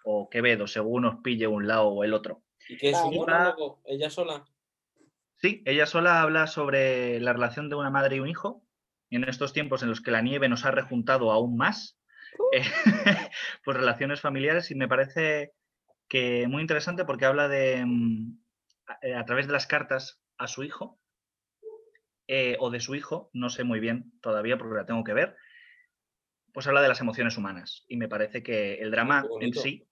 o Quevedo, según os pille un lado o el otro. ¿Y qué es Vale. monólogo? ¿Ella sola? Sí, ella sola habla sobre la relación de una madre y un hijo, en estos tiempos en los que la nieve nos ha rejuntado aún más, eh, pues relaciones familiares y me parece que muy interesante porque habla de, mm, eh, a través de las cartas a su hijo, eh, o de su hijo, no sé muy bien todavía porque la tengo que ver, pues habla de las emociones humanas y me parece que el drama en sí,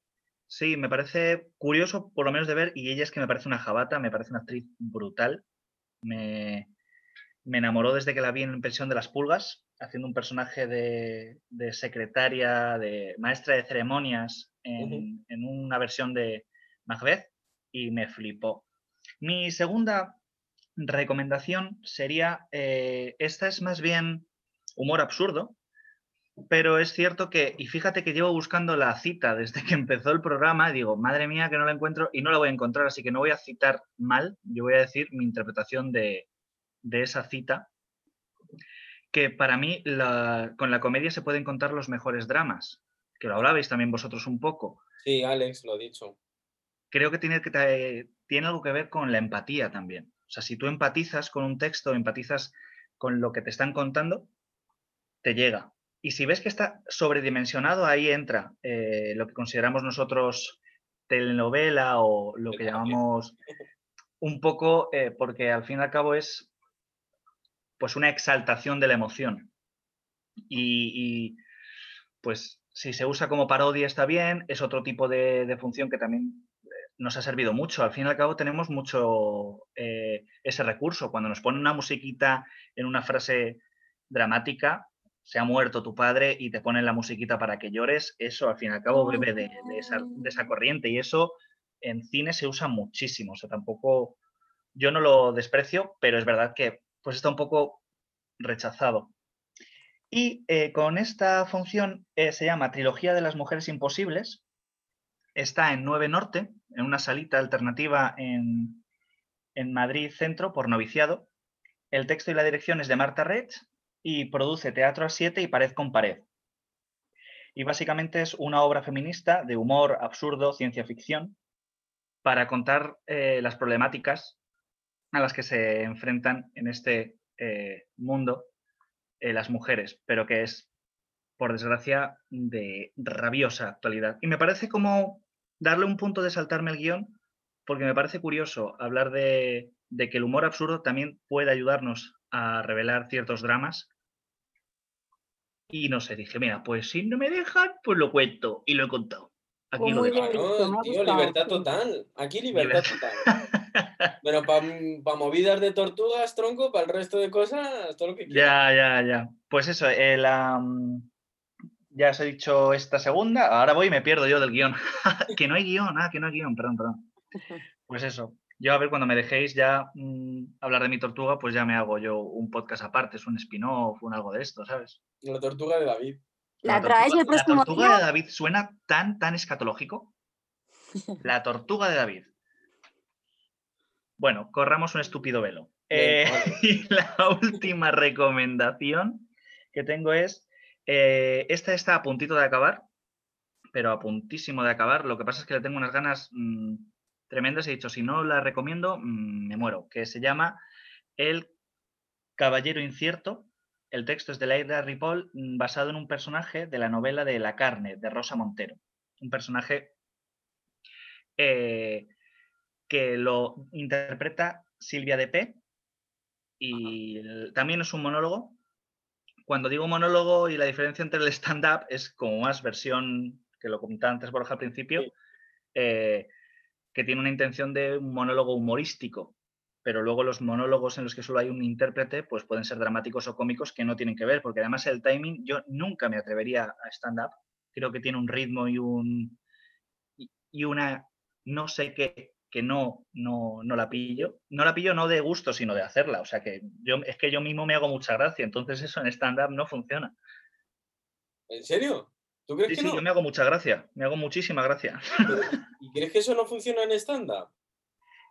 sí, me parece curioso por lo menos de ver y ella es que me parece una jabata, me parece una actriz brutal, me, me enamoró desde que la vi en Pensión de las Pulgas, haciendo un personaje de, de secretaria, de maestra de ceremonias en, en una versión de Macbeth y me flipó. Mi segunda recomendación sería, eh, esta es más bien humor absurdo, pero es cierto que, y fíjate que llevo buscando la cita desde que empezó el programa, y digo, madre mía, que no la encuentro y no la voy a encontrar, así que no voy a citar mal, yo voy a decir mi interpretación de, de esa cita, que para mí la- con la comedia se pueden contar los mejores dramas, que lo hablabais también vosotros un poco. Sí, Alex lo ha dicho. Creo que tiene, que te- tiene algo que ver con la empatía también. O sea, si tú empatizas con un texto, empatizas con lo que te están contando, te llega. Y si ves que está sobredimensionado, ahí entra eh, lo que consideramos nosotros telenovela o lo que llamamos un poco, eh, porque al fin y al cabo es pues una exaltación de la emoción. Y, y, pues si se usa como parodia está bien, es otro tipo de, de función que también nos ha servido mucho. Al fin y al cabo tenemos mucho eh, ese recurso. Cuando nos ponen una musiquita en una frase dramática, se ha muerto tu padre y te ponen la musiquita para que llores, eso al fin y al cabo bebe de, de esa, de esa corriente y eso en cine se usa muchísimo. O sea, tampoco, yo no lo desprecio, pero es verdad que pues está un poco rechazado. Y eh, con esta función eh, se llama Trilogía de las Mujeres Imposibles. Está en 9 Norte, en una salita alternativa en, en Madrid Centro por noviciado. El texto y la dirección es de Marta Rech y produce Teatro a 7 y Pared con Pared. Y básicamente es una obra feminista de humor absurdo, ciencia ficción, para contar eh, las problemáticas a las que se enfrentan en este eh, mundo eh, las mujeres, pero que es, por desgracia, de rabiosa actualidad. Y me parece como darle un punto de saltarme el guion, porque me parece curioso hablar de, de que el humor absurdo también puede ayudarnos a revelar ciertos dramas. Y no sé, dije, mira, pues si no me dejan, pues lo cuento y lo he contado. Aquí Pues lo dejo. no, tío, libertad total. Aquí libertad total. Pero para movidas de tortugas, tronco, para el resto de cosas, todo lo que quieras. Ya, ya, ya. Pues eso, eh, la, mm, ya os he dicho esta segunda, ahora voy y me pierdo yo del guion. que no hay guion, ah, que no hay guion, perdón, perdón. Pues eso, yo a ver, cuando me dejéis ya mm, hablar de mi tortuga, pues ya me hago yo un podcast aparte, es un spin-off, un algo de esto, ¿sabes? La tortuga de David. ¿La traes tortuga, el próximo La tortuga día? de David suena tan, tan escatológico. La tortuga de David. Bueno, corramos un estúpido velo. Eh, vale. y la última recomendación que tengo es, eh, esta está a puntito de acabar, pero a puntísimo de acabar. Lo que pasa es que le tengo unas ganas mm, tremendas. He dicho, si no la recomiendo, mm, me muero. Que se llama El Caballero Incierto. El texto es de Laida Ripoll, mm, basado en un personaje de la novela de La carne, de Rosa Montero. Un personaje eh, que lo interpreta Silvia de P. Y también es un monólogo. Cuando digo monólogo y la diferencia entre el stand-up es como más versión, que lo comentaba antes Borja al principio, Sí. eh, que tiene una intención de un monólogo humorístico. Pero luego los monólogos en los que solo hay un intérprete, pues pueden ser dramáticos o cómicos que no tienen que ver, porque además el timing, yo nunca me atrevería a stand-up. Creo que tiene un ritmo y un y- y una no sé qué que no, no, no la pillo. No la pillo no de gusto, sino de hacerla. O sea que yo es que yo mismo me hago mucha gracia, entonces eso en stand-up no funciona. ¿En serio? ¿Tú crees Sí, que sí, no? yo me hago mucha gracia, me hago muchísima gracia. ¿Y crees que eso no funciona en stand-up?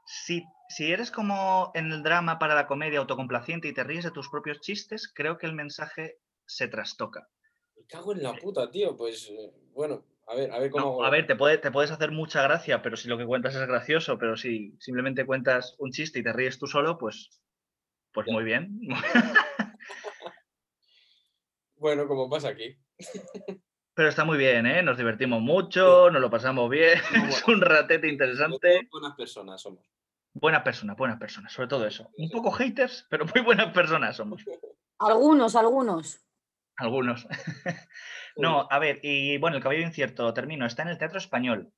Si, si eres como en el drama para la comedia autocomplaciente y te ríes de tus propios chistes, creo que el mensaje se trastoca. Me cago en la puta, tío. Pues eh, bueno, a ver, a ver cómo. No, a ver, te, puede- te puedes hacer mucha gracia, pero si lo que cuentas es gracioso, pero si simplemente cuentas un chiste y te ríes tú solo, pues, pues Ya. muy bien. Bueno, como pasa aquí. Pero está muy bien, ¿eh? Nos divertimos mucho, nos lo pasamos bien, es un ratete interesante. Buenas personas somos. Buenas personas, buenas personas, sobre todo eso. Un poco haters, pero muy buenas personas somos, Algunos, algunos. Algunos. No, a ver, y bueno, el cabello incierto, termino, está en el Teatro Español.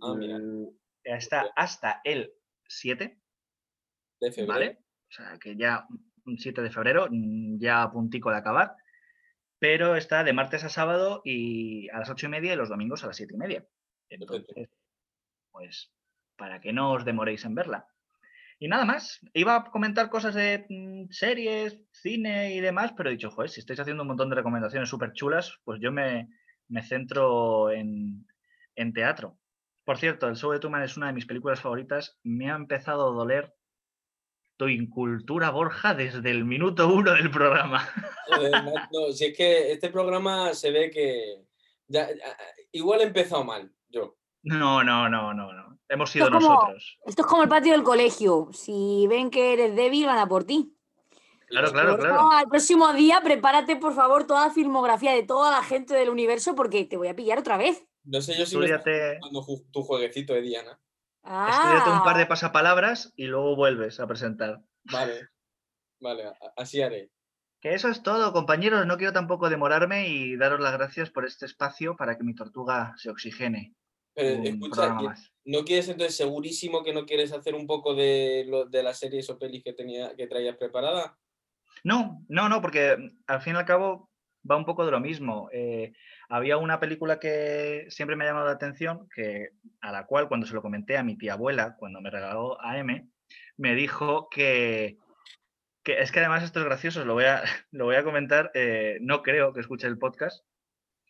Ah, mira. Mm, Está hasta el 7, De febrero. ¿vale? O sea, que ya un 7 de febrero, mm, ya a puntico de acabar. Pero está de martes a sábado y a las ocho y media y los domingos a las siete y media. Entonces, pues, para que no os demoréis en verla. Y nada más, iba a comentar cosas de mm, series, cine y demás, pero he dicho, joder, si estáis haciendo un montón de recomendaciones súper chulas, pues yo me, me centro en, en teatro. Por cierto, El show de Truman es una de mis películas favoritas. Me ha empezado a doler tu incultura, Borja, desde el minuto uno del programa. No, si es que este programa se ve que. ya- ya- igual he empezado mal, yo. No, no, no, no, no. Hemos sido es como- nosotros. Esto es como el patio del colegio. Si ven que eres débil, van a por ti. Claro, claro, claro. al próximo día, prepárate, por favor, toda la filmografía de toda la gente del universo, porque te voy a pillar otra vez. No sé yo si me estás Estudiate, jugando ju- tu jueguecito de Diana. estudiate un par de Ah, pasapalabras y luego vuelves a presentar. Vale. Vale, así haré. Que eso es todo, compañeros. No quiero tampoco demorarme y daros las gracias por este espacio para que mi tortuga se oxigene. Pero escucha, programa ¿y- más. ¿no quieres entonces segurísimo que no quieres hacer un poco de, lo, de las series o pelis que, tenía, que traías preparada? No, no, no, porque mm, al fin y al cabo va un poco de lo mismo. Eh, había una película que siempre me ha llamado la atención, que, a la cual cuando se lo comenté a mi tía abuela, cuando me regaló a M, me dijo que, que es que además esto es gracioso, os lo voy a, lo voy a comentar, eh, no creo que escuche el podcast,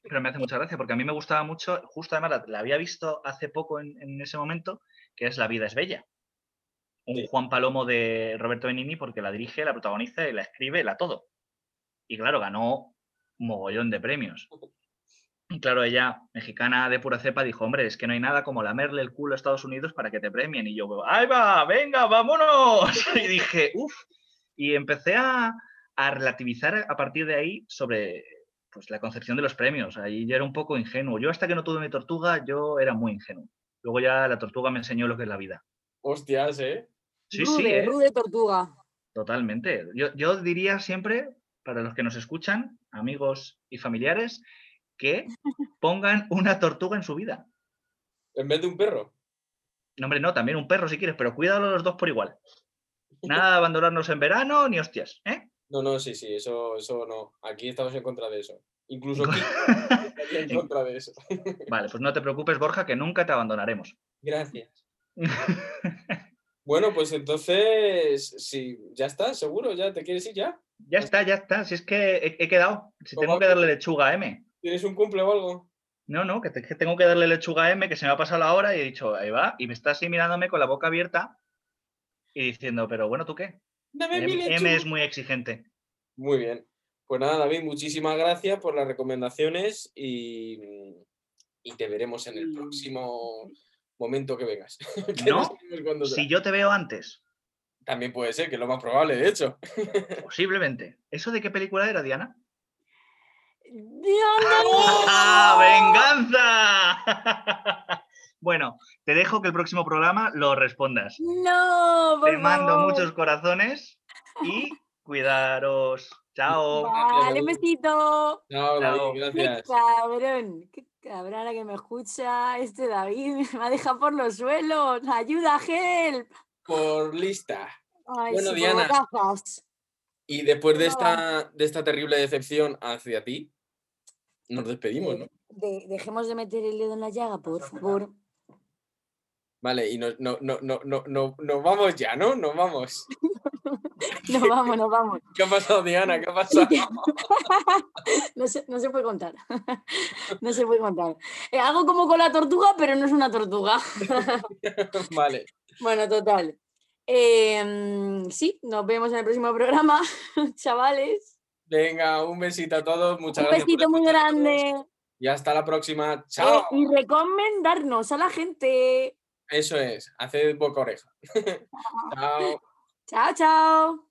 pero me hace mucha gracia porque a mí me gustaba mucho, justo además la, la había visto hace poco en, en ese momento, que es La vida es bella. Un Sí. Juan Palomo de Roberto Benigni porque la dirige, la protagoniza y la escribe, la todo. Y claro, ganó un mogollón de premios. Y claro, ella, mexicana de pura cepa, dijo, hombre, es que no hay nada como lamerle el culo a Estados Unidos para que te premien. Y yo, ¡ahí va! ¡Venga, vámonos! Y dije, uff. Y empecé a, a relativizar a partir de ahí sobre pues, la concepción de los premios. Ahí yo era un poco ingenuo. Yo hasta que no tuve mi tortuga, yo era muy ingenuo. Luego ya la tortuga me enseñó lo que es la vida. Hostias, ¿eh? Sí, rude, sí, ¿eh? rude tortuga. Totalmente. Yo, yo diría siempre, para los que nos escuchan, amigos y familiares, que pongan una tortuga en su vida. En vez de un perro. No, hombre, no, también un perro si quieres, pero cuídalo los dos por igual. Nada de abandonarnos en verano ni hostias, ¿eh? No, no, sí, sí, eso, eso no. Aquí estamos en contra de eso. Incluso aquí en contra de eso. Vale, pues no te preocupes, Borja, que nunca te abandonaremos. Gracias. Bueno, pues entonces, sí, ya está, seguro, ya te quieres ir ya. Ya está, ya está. Si es que he, he quedado. Si ¿Cómo tengo que que- darle lechuga a M. ¿Tienes un cumple o algo? No, no, que, te- que tengo que darle lechuga a M, que se me ha pasado la hora y he dicho, ahí va. Y me está así mirándome con la boca abierta y diciendo, pero bueno, ¿tú qué? Dame mi M, es muy exigente. Muy bien. Pues nada, David, muchísimas gracias por las recomendaciones y, y te veremos en el próximo momento que vengas. No. Si yo te veo antes, También puede ser, que es lo más probable, de hecho. posiblemente. ¿Eso de qué película era, Diana? Dios, no. ¡Ah, venganza! Bueno, te dejo que el próximo programa lo respondas. No, por Te mando favor. muchos corazones y cuidaros. Chao. Vale, un besito. Chao, David, Chao. Qué gracias. cabrón, qué cabrona que me escucha este David. Me ha dejado por los suelos. Ayuda, help. Por lista. Ay, Bueno, sí, Diana. Y después de esta, de esta terrible decepción hacia ti, nos despedimos, ¿no? De- dejemos de meter el dedo en la llaga, por favor. Vale, y nos, no, no, no, no, no, nos vamos ya, ¿no? Nos vamos. Nos vamos, nos vamos. ¿Qué ha pasado, Diana? ¿Qué ha pasado? No se, no se puede contar. No se puede contar. Eh, hago como con la tortuga, pero no es una tortuga. Vale. Bueno, total. Em, sí, nos vemos en el próximo programa, chavales. Venga, un besito a todos. Muchas Un gracias. por besito muy grande. Y hasta la próxima. Eh, Chao. y recomendarnos a la gente. Eso es. Haced boca oreja. Chao. Chao, chao.